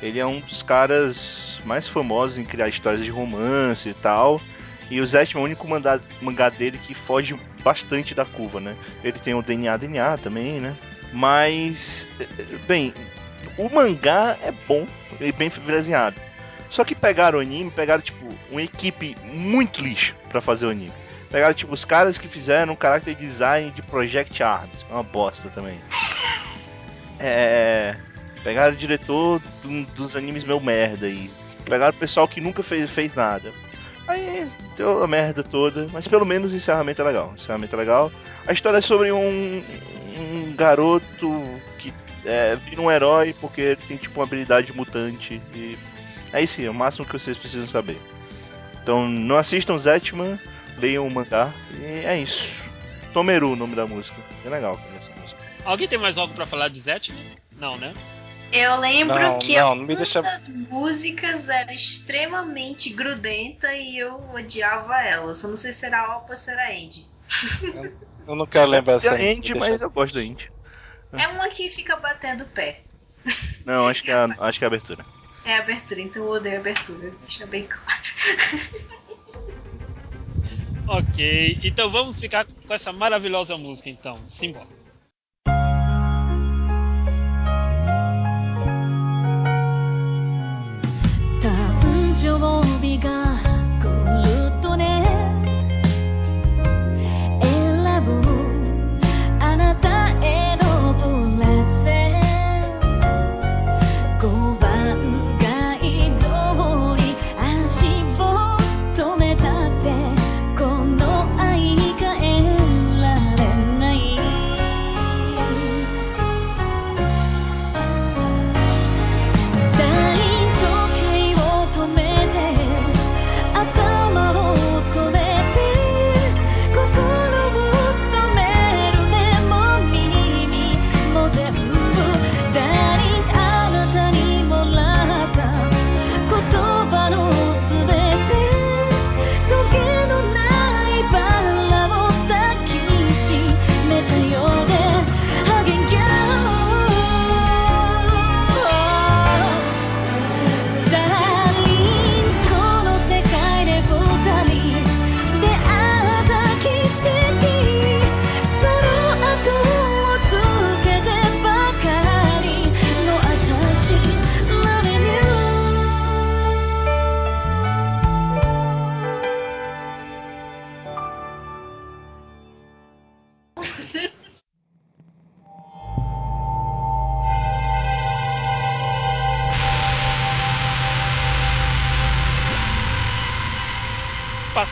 Ele é um dos caras mais famosos em criar histórias de romance e tal. E o Zetman é o único manda- mangá dele que foge bastante da curva, né? Ele tem o DNA DNA também, né? Mas, bem, o mangá é bom e bem desenhado. Só que pegaram o anime, pegaram tipo uma equipe muito lixo pra fazer o anime. Pegaram tipo os caras que fizeram character design de Project Arms, é uma bosta também. É. Pegaram o diretor do- dos animes meu merda aí. Pegaram o pessoal que nunca fez, fez nada. Aí deu a merda toda, mas pelo menos o encerramento é legal. O encerramento é legal. A história é sobre um, um garoto que é, vira um herói porque tem tipo uma habilidade mutante. E é isso, é o máximo que vocês precisam saber. Então não assistam Zetman, leiam o mangá e é isso. Tomeru o nome da música. É legal essa música. Alguém tem mais algo pra falar de Zetman? Não, né? Eu lembro Não, que não, não me uma deixa- das músicas era extremamente grudenta e eu odiava ela. Só não sei se era Opa ou se era Andy. Eu não quero lembrar ser essa a gente, Indy, me mas deixa- eu gosto da Indy. É uma que fica batendo o pé. Não, acho que é a, acho que é a abertura. É a abertura, então eu odeio a abertura. Deixa bem claro. Ok, então vamos ficar com essa maravilhosa música então. Simbora. Tá onde eu vou ligar?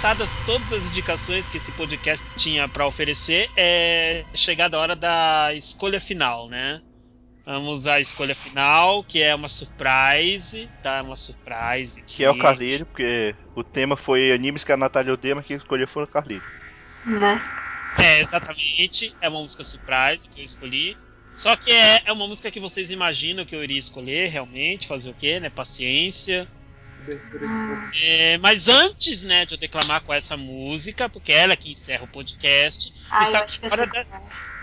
Passadas todas as indicações que esse podcast tinha pra oferecer, é chegada a hora da escolha final, né? Vamos à escolha final, que é uma surprise, tá? Uma surprise. Que é o Carlinho, porque o tema foi animes que a Natália odeia, mas quem escolheu foi o Carlinho. Né? É, exatamente. É uma música surprise que eu escolhi. Só que é, é uma música que vocês imaginam que eu iria escolher, realmente, fazer o quê, né? Paciência. É, mas antes, né, de eu declamar com essa música, porque ela é que encerra o podcast, Ai, está, acho que na da-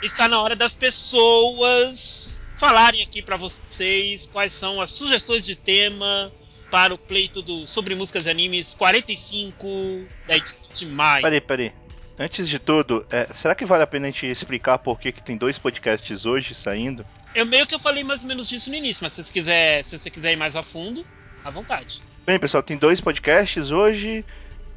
está na hora das pessoas falarem aqui pra vocês quais são as sugestões de tema para o pleito do Sobre Músicas e Animes 45 da edição de maio. Peraí, peraí. Antes de tudo, é, será que vale a pena a gente explicar por que, que tem dois podcasts hoje saindo? Eu meio que eu falei mais ou menos disso no início, mas se você quiser, se você quiser ir mais a fundo, à vontade. Bem, pessoal, tem dois podcasts hoje.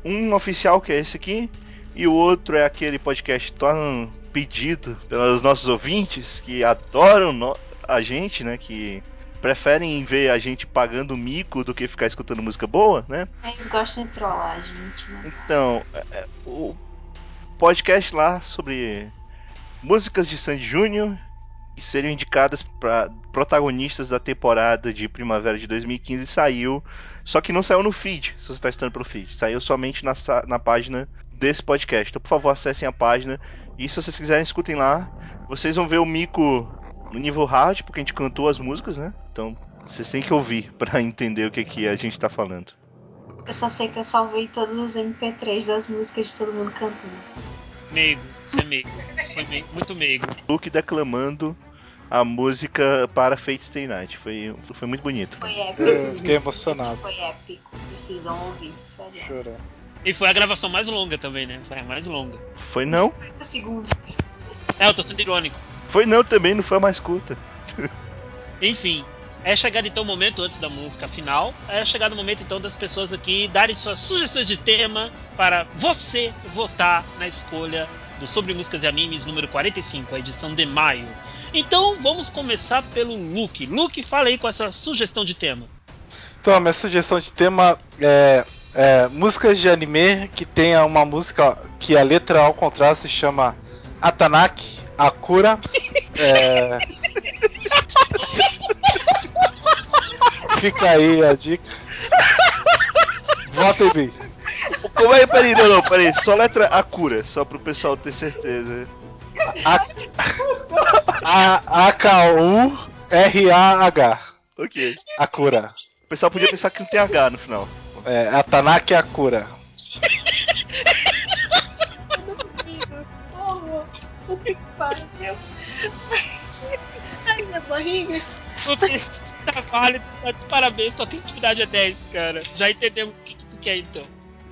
Um oficial, que é esse aqui, e o outro é aquele podcast tão pedido pelos nossos ouvintes que adoram a gente, né? Que preferem ver a gente pagando mico do que ficar escutando música boa, né? Eles gostam de trollar a gente, né? Então, é, é, o podcast lá sobre músicas de Sandy Júnior seriam indicadas para protagonistas da temporada de primavera de 2015 saiu, só que não saiu no feed, se você está estando pelo feed, saiu somente na, na página desse podcast. Então, por favor, acessem a página E se vocês quiserem, escutem lá. Vocês vão ver o Mico no nível hard, porque a gente cantou as músicas, né? Então vocês têm que ouvir pra entender o que, que a gente tá falando. Eu só sei que eu salvei todos os MP3 das músicas de todo mundo cantando. Meigo, você é meigo. Isso foi meigo, muito meigo. Luke declamando a música para Fate Stay Night. Foi, foi muito bonito. Foi épico. Eu fiquei emocionado. Foi épico. Precisam ouvir, sério. Chorando. E foi a gravação mais longa também, né? Foi a mais longa. Foi não? 30 segundos. É, eu tô sendo irônico. Foi não também, não foi a mais curta. Enfim, é chegado então o momento antes da música final. É chegado o momento então das pessoas aqui darem suas sugestões de tema para você votar na escolha do Sobre Músicas e Animes número 45, a edição de maio. Então vamos começar pelo Luke. Luke, fala aí com essa sugestão de tema. Então, a minha sugestão de tema é, é músicas de anime que tenha uma música que a letra ao contrário se chama Atanaki Akura. É... Fica aí a dica. Votem bem. Como é? Peraí, não, não, peraí. Só letra Akura, só pro pessoal ter certeza. A- A-K-U-R-A-H. Ok. Akura. O pessoal podia pensar que não tem H no final. É, Atanaki Akura. Porra, puta que pariu. Ai, minha barriga. Luke, tá válido, parabéns, tua criatividade é 10, cara. Já entendemos o que, que tu quer então.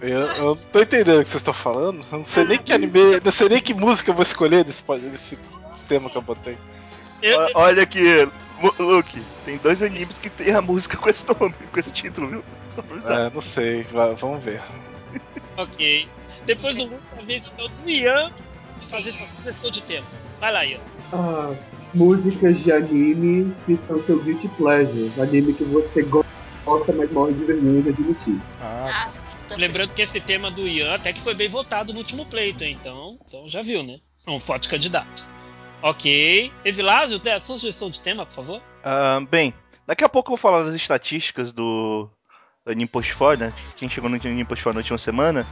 Eu, eu não tô entendendo o que vocês estão falando. Eu não sei nem que anime. Não sei nem que música eu vou escolher desse, desse sistema que eu botei. Eu, O- Olha aqui, Lu- Luke, tem dois animes que tem a música com esse nome, com esse título, viu? É, não sei, va- vamos ver. Ok. Depois do Luke, a vez então do Ian fazer sua sugestão de tema. Vai lá, Ian. Ah, músicas de animes que são seu guilty pleasure. Anime que você go- gosta, mas morre de vergonha de admitir. Ah, Ah, sim. Lembrando que esse tema do Ian até que foi bem votado no último pleito, então, então já viu, né? É um forte candidato. Ok. Evilásio, a sua sugestão de tema, por favor. Ah, bem, daqui a pouco eu vou falar das estatísticas do, do Anime Post 4, né? Quem chegou no Anime Post 4 na última semana.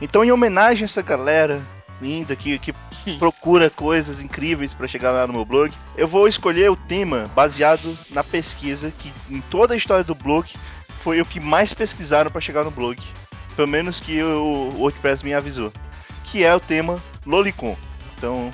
Então, em homenagem a essa galera linda que, que procura coisas incríveis para chegar lá no meu blog, eu vou escolher o tema baseado na pesquisa que em toda a história do blog foi o que mais pesquisaram para chegar no blog. Pelo menos que o WordPress me avisou. Que é o tema Lolicon. Então,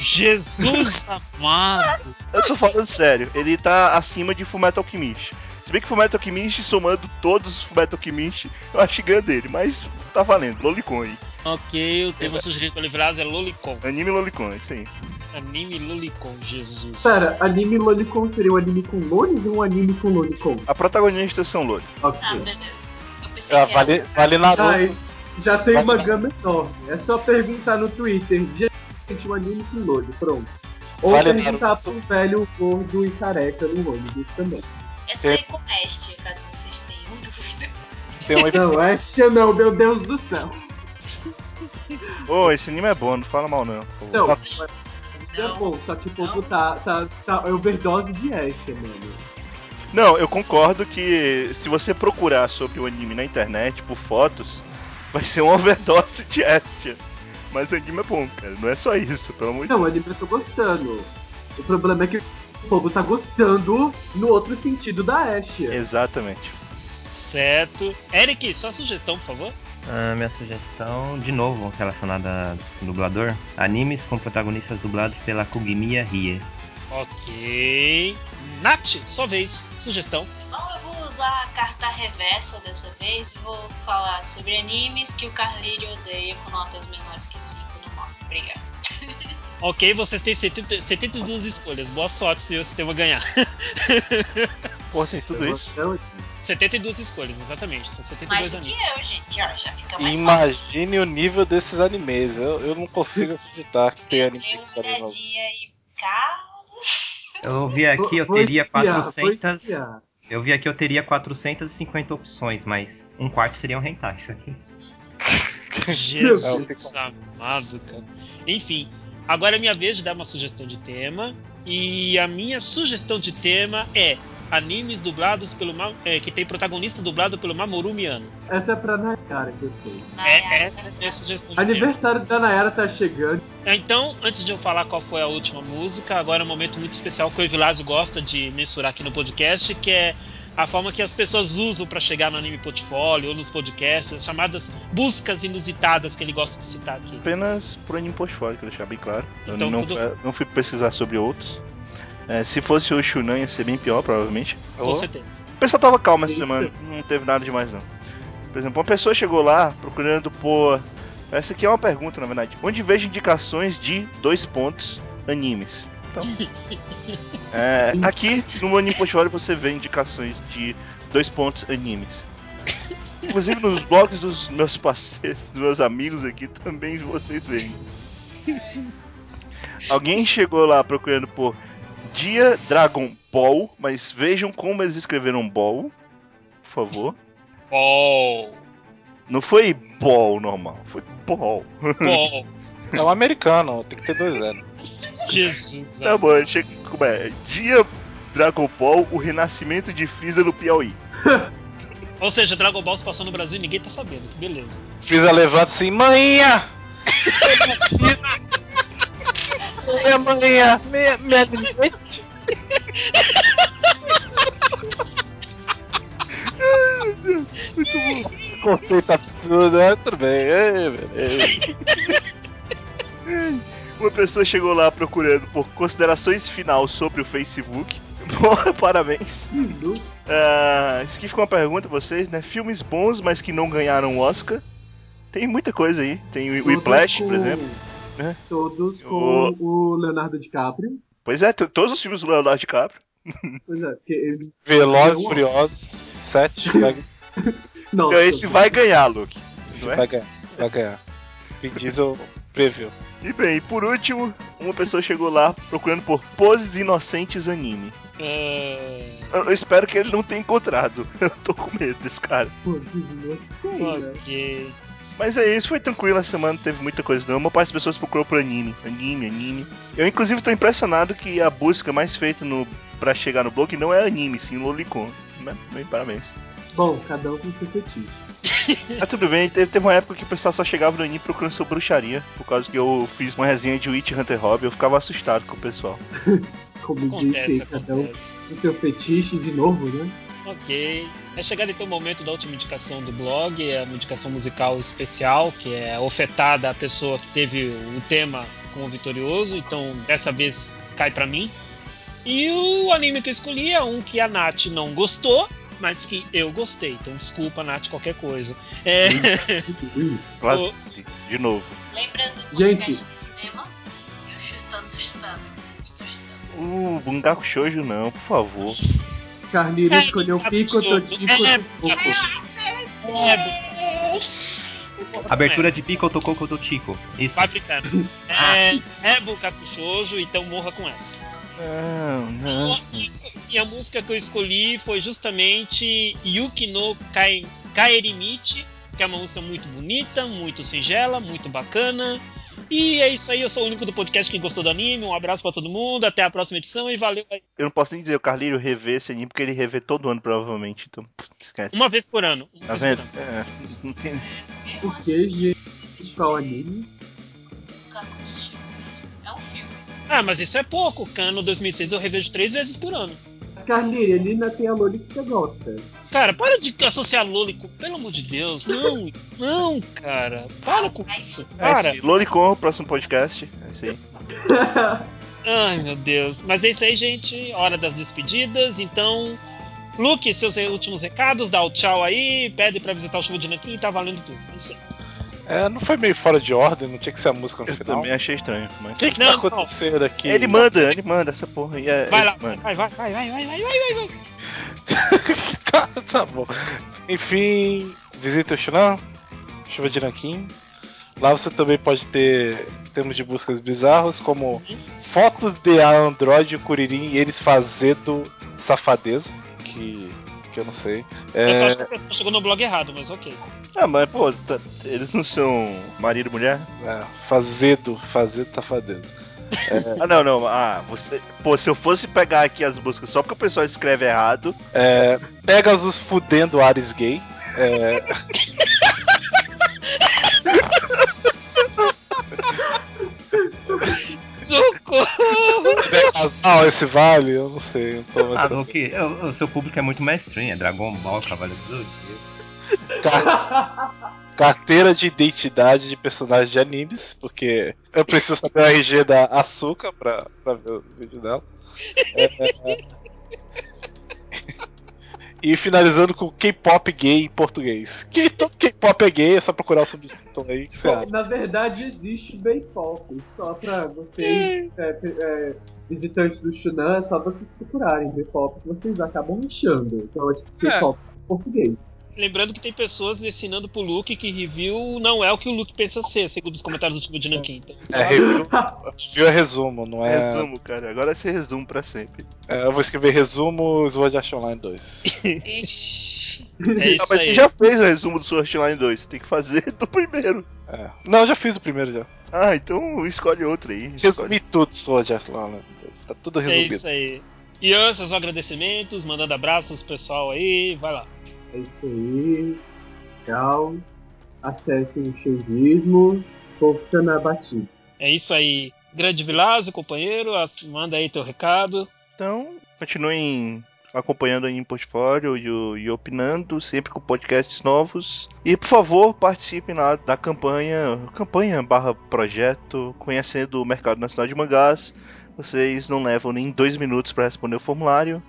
Jesus amado! Eu tô falando sério, ele tá acima de Fullmetal Alchemist. Se bem que Fullmetal Alchemist, somando todos os Fullmetal Alchemist, eu acho que ganha dele, mas tá valendo, Lolicon aí. ok, o tema sugerido pelo Evilásio é Lolicon. Anime Lolicon, é isso aí. Anime Lolicon, Jesus. Pera, anime Lolicon seria um anime com lolis ou um anime com Lolicon? A protagonista são Loli. Ok. Ah, beleza. Ah, vale, vale Naruto. Ai, já tem uma gama enorme. É só perguntar no Twitter. Gente, um anime com pronto. Ou Vale perguntar Naruto. pro velho gordo e careca no ônibus também. É só ir com este, caso vocês tenham dúvida. Tem um Não, Asha não, meu Deus do céu. Ô, esse anime é bom, não fala mal não. Não, é bom, só que o povo tá, tá, tá é overdose de Asha, mano. Não, eu concordo que se você procurar sobre o anime na internet por fotos, vai ser uma overdose de Estia. Mas o anime é bom, cara, não é só isso, pelo amor de Não, o Deus. anime eu tô gostando. O problema é que o povo tá gostando no outro sentido da Asha. Exatamente. Certo. Eric, sua sugestão, por favor. A minha sugestão, de novo, relacionada ao dublador: animes com protagonistas dublados pela Kugimiya Rie. Ok. Nath, sua vez. Sugestão. Bom, eu vou usar a carta reversa dessa vez e vou falar sobre animes que o Carlírio odeia com notas menores que 5 no mapa. Obrigada. Ok, vocês têm 70, 72 escolhas. Boa sorte se o sistema ganhar. Pô, tem tudo isso. Então, 72 escolhas, exatamente. São 72 Mais do que animes. eu, gente. Ó, já fica mais fácil. Imagine o nível desses animes. Eu, eu não consigo acreditar que tem Eu anime dei que uma tá olhadinha aí, cara. Eu vi aqui, eu vou teria espiar, vou 400. espiar. Eu vi aqui, eu teria 450 opções, mas um quarto seriam hentai, isso aqui. Jesus amado, cara. Enfim, agora é minha vez de dar uma sugestão de tema. E a minha sugestão de tema é animes dublados pelo é, que tem protagonista dublado pelo Mamoru Miano. Essa é pra Nayara que eu sei. É essa é a sugestão de Aniversário da Nayara tá chegando. É, Então, antes de eu falar qual foi a última música, agora é um momento muito especial que o Evilásio gosta de mensurar aqui no podcast, que é a forma que as pessoas usam para chegar no anime portfólio ou nos podcasts, as chamadas buscas inusitadas que ele gosta de citar aqui. Apenas por anime portfólio, quero deixar bem claro. Eu Então, não, tudo- fui- não fui pesquisar sobre outros. É, se fosse o Shunan ia ser bem pior, provavelmente. Com Oh. certeza. O pessoal tava calmo essa semana, não teve nada demais não. Por exemplo, uma pessoa chegou lá procurando por. Essa aqui é uma pergunta, na verdade. Onde vejo indicações de dois pontos animes? Então. é, aqui no Anime Portfólio você vê indicações de dois pontos animes. Inclusive nos blogs dos meus parceiros, dos meus amigos aqui também vocês veem. Alguém chegou lá procurando por Dia Dragon Ball, mas vejam como eles escreveram Ball, por favor. Oh, Não foi Ball normal, foi Ball. bom, É um americano, tem que ter dois anos. Jesus. Tá bom, chega, como é? Dia Dragon Ball, o renascimento de Freeza no Piauí. Ou seja, Dragon Ball se passou no Brasil e ninguém tá sabendo, que beleza. Fiz a levanta assim, manhã! Minha manhã, minha, minha Muito bom. conceito absurdo, é, tudo bem, é, beleza. Uma pessoa chegou lá procurando por considerações final sobre o Facebook. Bom, parabéns. Ah, isso aqui fica uma pergunta pra vocês, né? Filmes bons, mas que não ganharam Oscar. Tem muita coisa aí. Tem o Whiplash, com- por exemplo. Né? Todos com o Leonardo DiCaprio. Pois é, todos os filmes do Leonardo DiCaprio. Pois é, porque ele. Velozes. Furiosos, 7, vai, Nossa, Então esse vai ganhar, Luke. Não é? vai ganhar, vai ganhar. Vin Diesel previu. E bem, por último, uma pessoa chegou lá procurando por poses inocentes anime. É... Eu, eu espero que ele não tenha encontrado. Eu tô com medo desse cara. Pô, né? Ok. Mas é isso, foi tranquilo a semana, não teve muita coisa não. Uma parte das pessoas procurou por anime. Anime, anime. Eu inclusive tô impressionado que a busca mais feita no para chegar no blog não é anime, sim Lolicon. Né? Bem, parabéns. Bom, cada um com seu fetiche. Mas tudo bem, teve, teve uma época que o pessoal só chegava no anime procurando sobre bruxaria. Por causa que eu fiz uma resenha de Witch Hunter Hobby, eu ficava assustado com o pessoal. Como Acontece, disse, cada um acontece. com seu fetiche de novo, né? Ok. É chegado então o momento da última indicação do blog, é uma indicação musical especial, que é ofetada a pessoa que teve o tema como vitorioso, então dessa vez cai pra mim. E o anime que eu escolhi é um que a Nath não gostou, mas que eu gostei. Então desculpa, Nath, qualquer coisa. É, Quase. De novo. Lembrando do Gente. podcast de cinema, eu chutando, chutando. Estou chutando. Uh, Bungaku Shoujo não, por favor. Carneiro É, escolheu tá Pico. Totico, É, Tofoco. Abertura de Pico Tokoko do Chico. Isso. vai inferno. É, é Shoujo, então morra com essa. Não, não. E, e a música que eu escolhi foi justamente Yuki no Kaerimichi, que é uma música muito bonita, muito singela, muito bacana. E é isso aí, eu sou o único do podcast que gostou do anime. Um abraço pra todo mundo, até a próxima edição e valeu. Eu não posso nem dizer o Carlírio rever esse anime, porque ele revê todo ano, provavelmente. Então, esquece. Uma vez por ano. Uma Tá vez vendo? por ano. É. não tem- O que, gente? Qual anime? É um filme. Ah, mas isso é pouco. Cano 2006 eu revejo três vezes por ano. Mas, Carneiro, ali ainda tem a Loli que você gosta. Cara, para de associar Loli com. Pelo amor de Deus, não, não, cara. Para com isso. É, Para. esse Lolicon, próximo podcast. É isso aí. Ai, meu Deus. Mas é isso aí, gente. Hora das despedidas. Então, Luke, seus últimos recados, dá o tchau aí, pede pra visitar o show de Nankin, tá valendo tudo. É isso aí. É, não foi meio fora de ordem, não tinha que ser a música no Eu final. também achei estranho. Mas... O que que Não, tá não. acontecendo aqui? Ele manda, ele manda essa porra. E é, Vai ele lá, manda. vai, vai, vai, vai, vai, vai, vai, vai, vai. tá, tá bom. Enfim, visita o Shunan, Chuva de Nanquim. Lá você também pode ter termos de buscas bizarros, como fotos de Android e Kuririn e eles fazendo safadeza, que, que eu não sei. Eu só É, acho que a pessoa chegou no blog errado, mas ok. Ah, mas pô, tá- eles não são marido e mulher? é, fazendo, fazendo safadeza. Ah, não, não. Ah, você. Pô, se eu fosse pegar aqui as buscas só porque o pessoal escreve errado. É, Pegasus fudendo Ares gay. É, Socorro! é casal esse vale? Eu não sei. Eu tô Ah, Luke, o, o seu público é muito mestrinho, é Dragon Ball, Cavaleiro do Zodíaco. Car- Carteira de identidade de personagem de animes, porque eu preciso saber o RG da Açúcar pra, pra ver os vídeos dela. É, E finalizando com K-pop gay em português. Que todo K-pop é gay, é só procurar o subtítulo aí que você Bom, acha. na verdade existe K-pop, só pra vocês, é, é, visitantes do Shunan, é só vocês procurarem K-pop que vocês acabam achando. Então é tipo K-pop em português. Lembrando que tem pessoas ensinando pro Luke que review não é o que o Luke pensa ser, segundo os comentários do time de Nankin. Então, É, review, review é resumo, não é. Resumo, cara. Agora vai ser resumo pra sempre. É, eu vou escrever resumo Sword Art Online 2. Ixi. é isso mas aí. você já fez o resumo do Sword Art Online 2. Você tem que fazer do primeiro. É. Não, eu já fiz o primeiro já. Ah, então escolhe outro aí. Escolhe. Resumi tudo Sword Art Online 2. Tá tudo É resumido. isso aí. Ian, seus agradecimentos, mandando abraços pro pessoal aí, vai lá. É isso aí. Tchau. Acessem o Showismo. Força na batida. É isso aí. Grande Vilásio, companheiro, manda aí teu recado. Então, continuem acompanhando aí em portfólio e, e opinando, sempre com podcasts novos. E por favor, participem lá da campanha, campanha barra projeto, conhecendo o mercado nacional de mangás. Vocês não levam nem dois minutos para responder o formulário.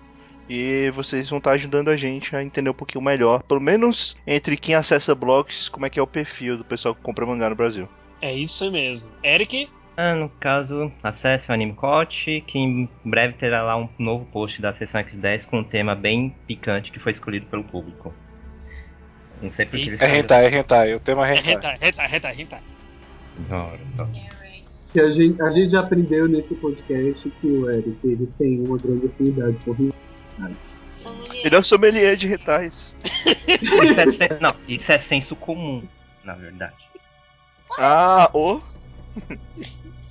E vocês vão estar ajudando a gente a entender um pouquinho melhor, pelo menos entre quem acessa blogs, como é que é o perfil do pessoal que compra mangá no Brasil. É isso aí mesmo. Eric, Ah, no caso, acesse o AnimeCote, que em breve terá lá um novo post da sessão X10 com um tema bem picante que foi escolhido pelo público. Não sei eles É hentai, é hentai. O tema é é hentai. rentar, rentar, rentar, rentar. Olha só. Que a gente, a gente já aprendeu nesse podcast que o Eric ele tem uma grande afinidade por Sommelier. Ele é o sommelier de retais. Isso é, sen- não, isso é senso comum, na verdade. Ah, ô!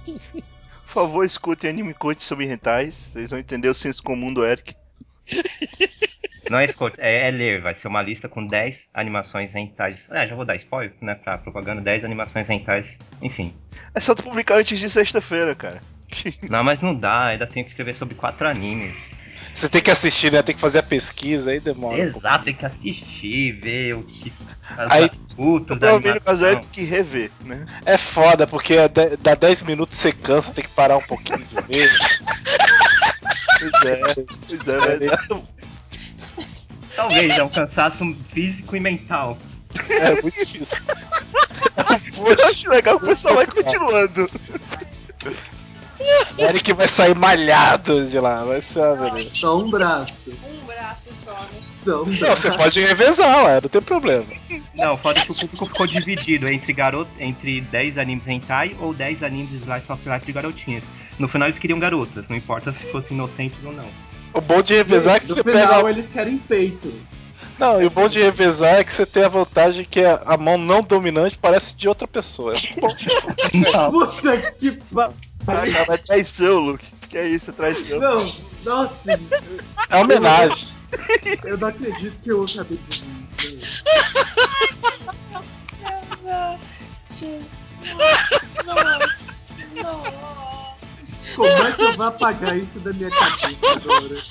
Por favor, escutem Anime Coach sobre rentais. Vocês vão entender o senso comum do Eric. Não é escolha, é, é ler. Vai ser uma lista com 10 animações rentais. É, já vou dar spoiler, né? Pra propaganda, 10 animações rentais. Enfim. É só tu publicar antes de sexta-feira, cara. Não, mas não dá, ainda tenho que escrever sobre quatro animes. Você tem que assistir, né? Tem que fazer a pesquisa, aí demora. um. Exato, tem que assistir, ver o que. As Aí- putos da animação. Eric que rever, né? É foda, porque de- dá 10 minutos você cansa, tem que parar um pouquinho de ver. Pois é, pois é, É, verdade. Talvez, é um cansaço físico e mental. É muito difícil. Eu acho legal que o pessoal vai continuando. O Eric vai sair malhado de lá, vai ser uma beleza. Só um braço. Um braço só, né? Não, braço. você pode revezar lá, não tem problema. Não, foda que o público ficou dividido entre garoto, entre 10 animes hentai ou 10 animes slice of life de garotinhas. No final eles queriam garotas, não importa se fossem inocentes ou não. O bom de revezar é que no você final pega. eles querem peito. Não, e o bom de revezar é que você tem a vantagem que a mão não dominante parece de outra pessoa. É bom. Puta que. Ah, cara, é traição, Luke. Que é isso, é traição. Não, nossa, É homenagem. eu não acredito que eu acabei de. Nossa, nossa. Como é que eu vou apagar isso da minha cabeça agora?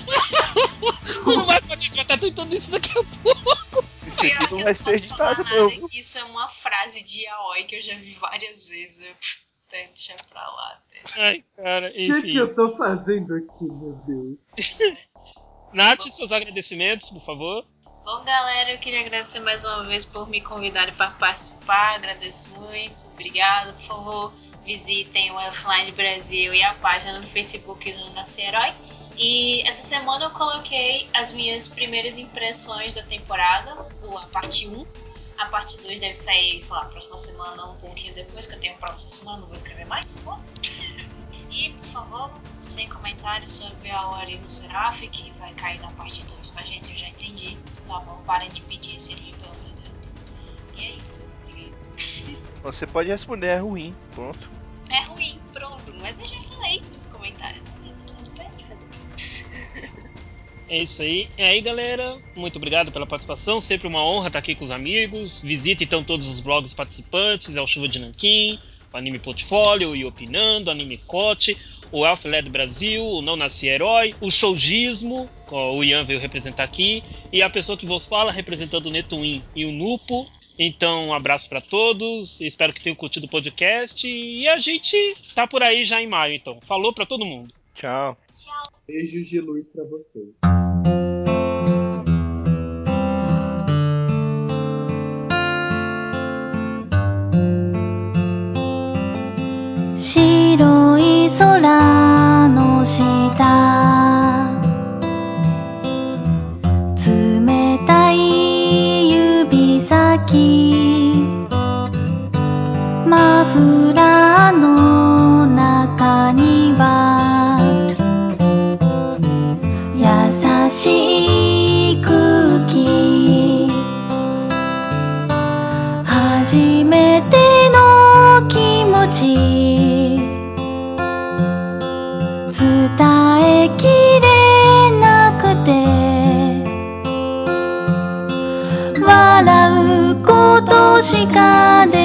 Não vai fazer isso, vai estar tentando isso daqui a pouco. Isso aqui não vai ser editado, nada, não. que Isso é uma frase de Aoi que eu já vi várias vezes. Até deixa pra lá. Até. Ai, cara, O que, que enfim. eu tô fazendo aqui, meu Deus? Nath, seus agradecimentos, por favor. Bom, galera, eu queria agradecer mais uma vez por me convidarem para participar. Agradeço muito. Obrigado. Por favor, visitem o Offline Brasil e a página no Facebook do Nascer Herói. E essa semana eu coloquei as minhas primeiras impressões da temporada, a parte 1. A parte 2 deve sair, sei lá, próxima semana ou um pouquinho depois, que eu tenho prova essa semana, não vou escrever mais, tá foda-se. E, por favor, sem comentários sobre a Ori no Seraf, que vai cair na parte 2, tá, gente? Eu já entendi. Tá bom, parem de pedir esse livro, pelo amor de Deus. E é isso. Você pode responder, é ruim, pronto. É ruim, pronto. Mas eu já falei isso nos comentários. Todo mundo pede fazer. É isso aí. E aí, galera, muito obrigado pela participação. Sempre uma honra estar aqui com os amigos. Visite então todos os blogs participantes: é o Chuva de Nanquim, o Anime Portfólio, o Iopinando, o Anime Cote, o Elf Led Brasil, o Não Nasci Herói, o Showgismo, o Ian veio representar aqui, e a pessoa que vos fala representando o Netuin e o Nupo. Então, um abraço para todos. Espero que tenham curtido o podcast. E a gente tá por aí já em maio, então. Falou para todo mundo. Tchau. Beijos de luz para vocês. Shiroi sora no shita しい空気初めての気持ち伝えきれなくて笑うことしかで